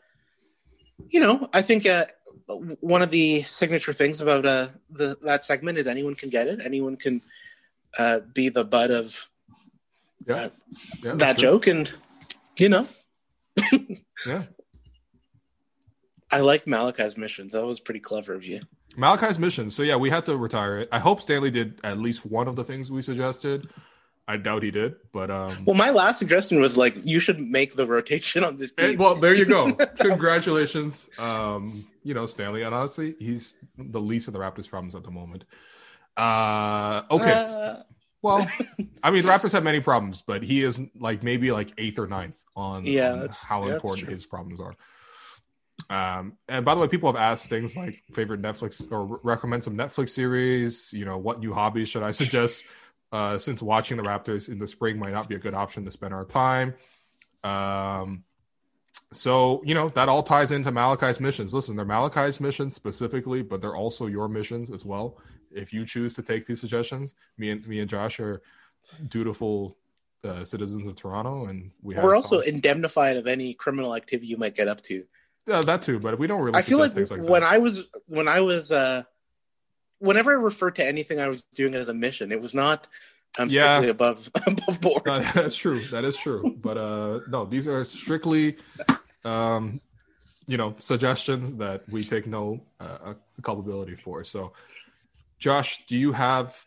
you know, I think uh, one of the signature things about uh, the that segment is anyone can get it. Anyone can uh, be the butt of Yeah, Uh, yeah that joke, and you know, (laughs) Yeah, I like Malachi's missions. That was pretty clever of you. Malachi's mission. So yeah, we had to retire it. I hope Stanley did at least one of the things we suggested. I doubt he did, but um, Well, my last suggestion was like you should make the rotation on this team. well, there you go. (laughs) Congratulations, um, you know Stanley, and honestly, he's the least of the Raptors' problems at the moment. Uh, okay, Uh, well, (laughs) I mean, the Raptors have many problems, but he is like maybe like eighth or ninth on, Yeah, on how that's important his problems are. Um, and by the way, people have asked things like favorite Netflix or recommend some Netflix series. You know, what new hobbies should I (laughs) suggest? Uh, since watching the Raptors in the spring might not be a good option to spend our time. Um, so you know that all ties into Malachi's missions. Listen, they're Malachi's missions specifically, but they're also your missions as well. If you choose to take these suggestions, me and me and Josh are dutiful uh, citizens of Toronto, and we have we're also indemnified of any criminal activity you might get up to. Yeah, that too. But if we don't really, I feel like, things like when that, I was when I was uh whenever I referred to anything I was doing as a mission, it was not um Yeah. strictly above (laughs) above board. Uh, (laughs) that's true. That is true. But uh no, these are strictly um you know, suggestions that we take no uh, culpability for. So Josh, do you have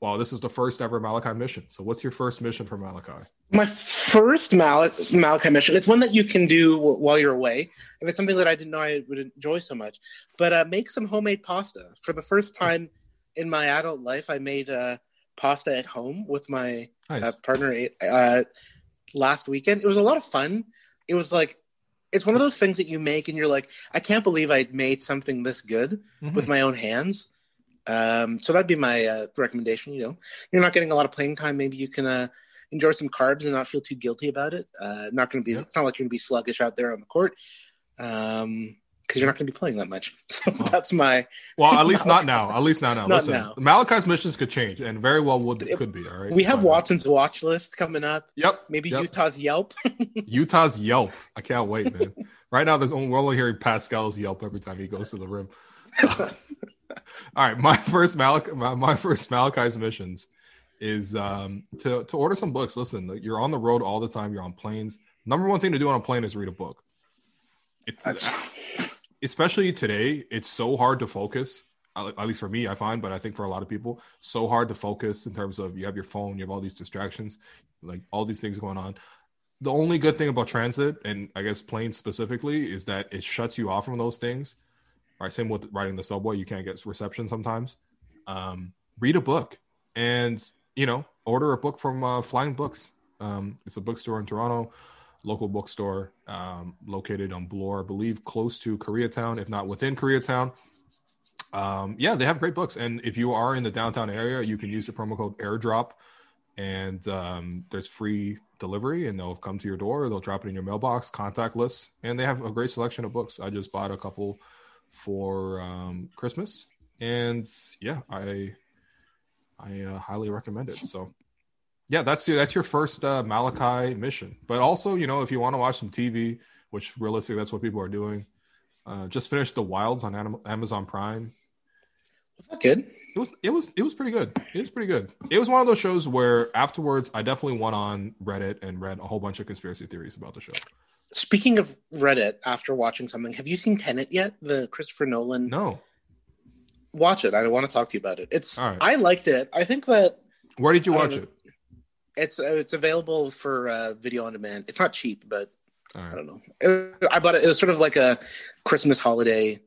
well, this is the first ever Malachi mission. So what's your first mission for Malachi? My first Mal- Malachi mission. It's one that you can do w- while you're away, and it's something that I didn't know I would enjoy so much. But uh, make some homemade pasta. For the first time in my adult life, I made uh, pasta at home with my Nice. uh, partner uh, last weekend. It was a lot of fun. It was like it's one of those things that you make, and you're like, I can't believe I made something this good Mhm. with my own hands. Um, so that'd be my uh, recommendation. You know, you're not getting a lot of playing time. Maybe you can uh, enjoy some carbs and not feel too guilty about it. Uh, not going to be. Yeah. It's not like you're going to be sluggish out there on the court because you're not going to be playing that much. (laughs) So Wow. that's my. Well, at (laughs) least not now. At least not now. Not Listen, now. Malachi's missions could change, and very well would it, could be. All right. We have uh, Watson's watch list coming up. Yep. Maybe yep. Yuta's Yelp. (laughs) Yuta's Yelp. I can't wait, man. right now, there's only we're only hearing Pascal's Yelp every time he goes to the rim. All right, my first Malak, my, my first Malachi's missions is um, to to order some books. Listen, you're on the road all the time. You're on planes. Number one thing to do on a plane is read a book. It's That's- especially today. It's so hard to focus. uh, At least for me, I find, but I think for a lot of people, so hard to focus in terms of you have your phone, you have all these distractions, like all these things going on. The only good thing about transit, and I guess planes specifically, is that it shuts you off from those things. Right, same with riding the subway. You can't get reception sometimes. Um, read a book, and you know, order a book from uh, Flying Books. Um, it's a bookstore in Toronto, local bookstore um, located on Bloor, I believe, close to Koreatown, if not within Koreatown. Um, yeah, they have great books, and if you are in the downtown area, you can use the promo code AirDrop, and um, there's free delivery, and they'll come to your door. They'll drop it in your mailbox, contactless, and they have a great selection of books. I just bought a couple for um, Christmas, and yeah, I I uh, highly recommend it. So, yeah, that's your that's your first uh, Malachi mission. But also, you know, if you want to watch some TV, which realistically that's what people are doing, uh, just finished The Wilds on Amazon Prime. Good. It was it was it was pretty good. It was pretty good. It was one of those shows where afterwards I definitely went on Reddit and read a whole bunch of conspiracy theories about the show. Speaking of Reddit, after watching something, have you seen Tenet yet? The Christopher Nolan. No, Watch it. I want to talk to you about it. It's. Right. I liked it. I think that where did you watch it? it's uh, it's available for uh, video on demand. It's not cheap, but All I don't know. It- I bought it. It was sort of like a Christmas holiday.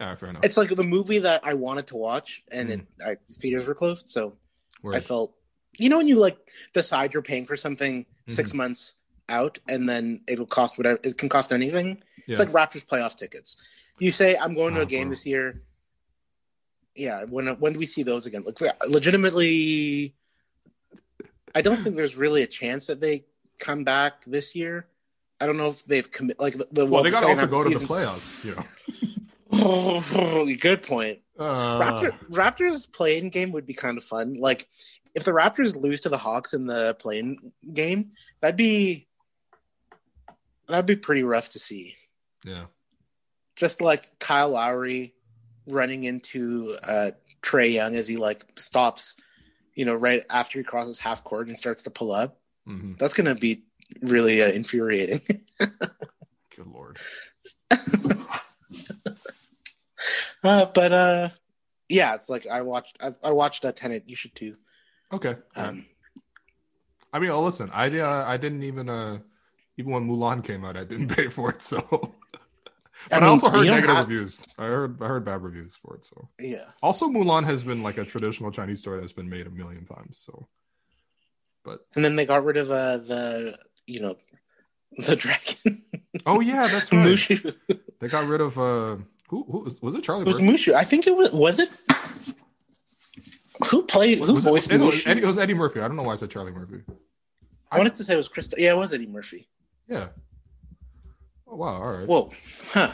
right, fair enough. It's like the movie that I wanted to watch, and it Mm. I, theaters were closed, so Where- I felt. You know when you like decide you're paying for something Mm-hmm. six months out, and then it'll cost whatever it can cost anything. yeah. It's like Raptors playoff tickets. You say I'm going to Oh, a game bro. this year. Yeah, when when do we see those again? Like legitimately, I don't think there's really a chance that they come back this year. I don't know if they've commit like the, the well, they the got to also go to the playoffs. You know, season- (laughs) Good point. uh, Raptor, Raptors play-in game would be kind of fun. Like if the Raptors lose to the Hawks in the play-in game, that'd be that'd be pretty rough to see. yeah, just like Kyle Lowry running into uh, Trae Young as he like stops, you know, right after he crosses half court and starts to pull up. hmm That's gonna be really uh, infuriating. (laughs) good lord. (laughs) uh, but uh, yeah, it's like I watched. I, I watched a Tenet. You should too. Okay, Um, I mean, oh, listen, I uh, I didn't even uh, even when Mulan came out, I didn't (laughs) pay for it. So, (laughs) but I, I also heard negative have- reviews. I heard I heard bad reviews for it. So, yeah, also Mulan has been like a traditional Chinese story that's been made a million times. So, but and then they got rid of uh, the you know (laughs) the dragon oh yeah, that's right. Mushu. They got rid of uh, who who was, was it? Charlie It was Murphy? Mushu. I think it was. Was it? Who played? Who Was voiced it, it, was Mushu? Eddie, it was Eddie Murphy. I don't know why I said Charlie Murphy. I wanted to say it was Krista. Yeah, it was Eddie Murphy. Yeah. Oh wow! All right. Whoa, huh?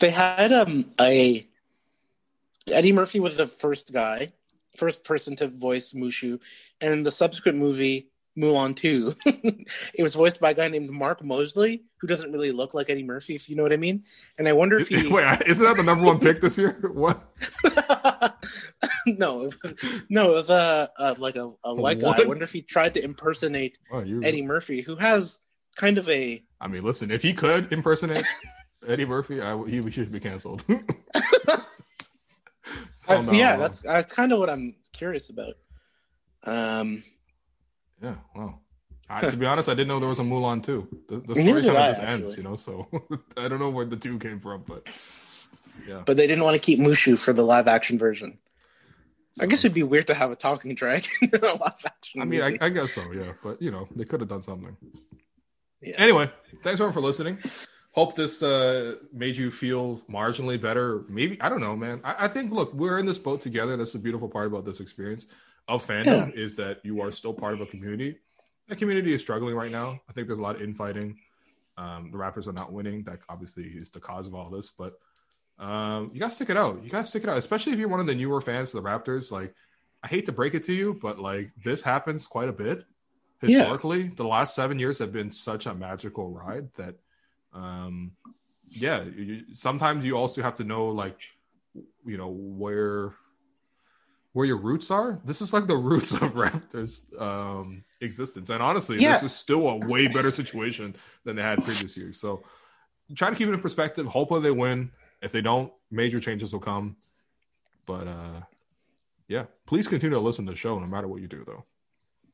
They had um a Eddie Murphy was the first guy, first person to voice Mushu, and in the subsequent movie Mulan Two, (laughs) it was voiced by a guy named Mark Moseley, who doesn't really look like Eddie Murphy, if you know what I mean. And I wonder if he (laughs) Wait, isn't that the number one pick this year? (laughs) What? (laughs) no, (laughs) no, it was uh, uh like a, a white guy. I wonder if he tried to impersonate Oh, you. Eddie Murphy, who has kind of a I mean, listen, if he could impersonate (laughs) Eddie Murphy, I, he should be canceled. I- So, no, yeah, that's that's kind of what I'm curious about. Um, yeah. Wow. I, to be honest, I didn't know there was a Mulan too. The, the story kind of just ends, you know. So I don't know where the two came from, but yeah. but they didn't want to keep Mushu for the live action version. I guess it'd be weird to have a talking dragon (laughs) in a live action. I mean, I. I guess so, yeah. But you know, they could have done something. Yeah. Anyway, thanks everyone for listening. Hope this uh, made you feel marginally better. Maybe I don't know, man. I, I think look, we're in this boat together. That's the beautiful part about this experience of fandom is that you are still part of a community. That community is struggling right now. I think there's a lot of infighting. Um, the Raptors are not winning. That obviously is the cause of all this. But um, you gotta stick it out. You gotta stick it out, especially if you're one of the newer fans of the Raptors. Like, I hate to break it to you, but like this happens quite a bit Yeah. historically. The last seven years have been such a magical ride that, um, yeah, you- sometimes you also have to know like you know where where your roots are. This is like the (laughs) roots of Raptors um, existence, and honestly, Yeah. this is still a way better situation than they had previous years. So try to keep it in perspective. Hopefully, they win. If they don't, major changes will come. But uh, yeah, please continue to listen to the show, no matter what you do. Though,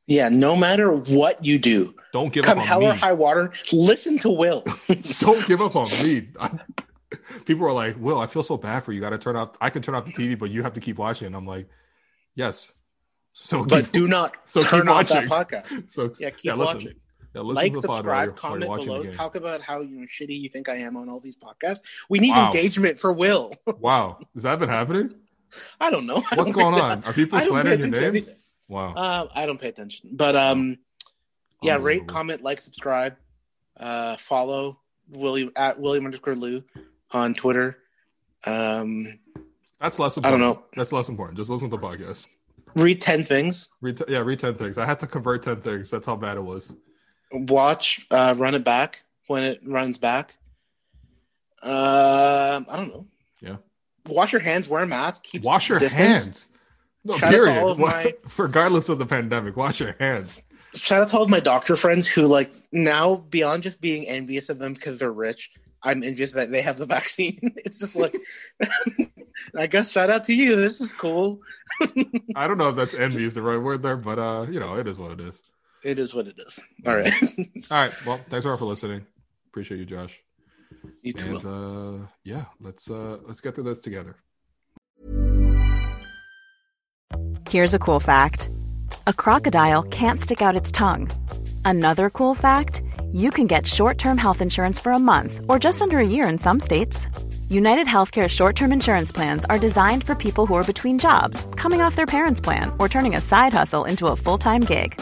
Yeah, no matter what you do, don't give come up on hell or high water, listen to Will. (laughs) don't give up on me. I, people are like, "Will, I feel so bad for you. Got to turn off. I can turn off the TV, but you have to keep watching." And I'm like, "Yes." So, but keep- do not so turn keep off that watching. podcast. So Yeah, keep listen. watching. Yeah, Like, subscribe, you're- while you're comment below. Talk about how you know, shitty you think I am on all these podcasts. We need Wow. engagement for Will. (laughs) Wow, has that been happening? I don't know. I What's don't going on? Are people slandering your name? Wow. Uh, I don't pay attention, but um, yeah, rate, comment, like, subscribe, uh, follow William at William underscore Lou on Twitter. Um, That's less I don't important. know. That's less important. Just listen to the podcast. read ten things. Read t- yeah, read ten things. I had to convert ten things. That's how bad it was. Watch, uh, run it back when it runs back. Um, I don't know. Yeah. Wash your hands. Wear a mask. Keep Wash your distance. hands. No, Shout out to period. all of my- (laughs) Regardless of the pandemic, wash your hands. Shout out to all of my doctor friends who like now beyond just being envious of them because they're rich. I'm envious that they have the (laughs) vaccine. It's just like, (laughs) I guess shout out to you. This is cool. I don't know if that's envy is the right word there, but uh, you know, it is what it is. It is what it is. All right. (laughs) All right. Well, thanks all for listening. Appreciate you, Josh. you too. And uh, yeah, let's uh, let's get through this together. Here's a cool fact a crocodile can't stick out its tongue. Another cool fact you can get short term health insurance for a month or just under a year in some states. United Healthcare short term insurance plans are designed for people who are between jobs, coming off their parents' plan, or turning a side hustle into a full time gig.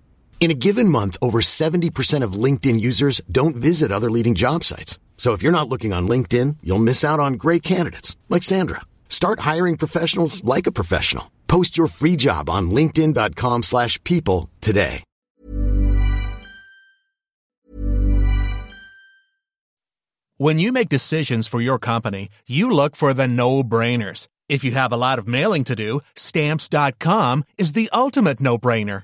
In a given month, over 70% of LinkedIn users don't visit other leading job sites. So if you're not looking on LinkedIn, you'll miss out on great candidates like Sandra. Start hiring professionals like a professional. Post your free job on linkedin.com/people today. When you make decisions for your company, you look for the no-brainers. If you have a lot of mailing to do, stamps.com is the ultimate no-brainer.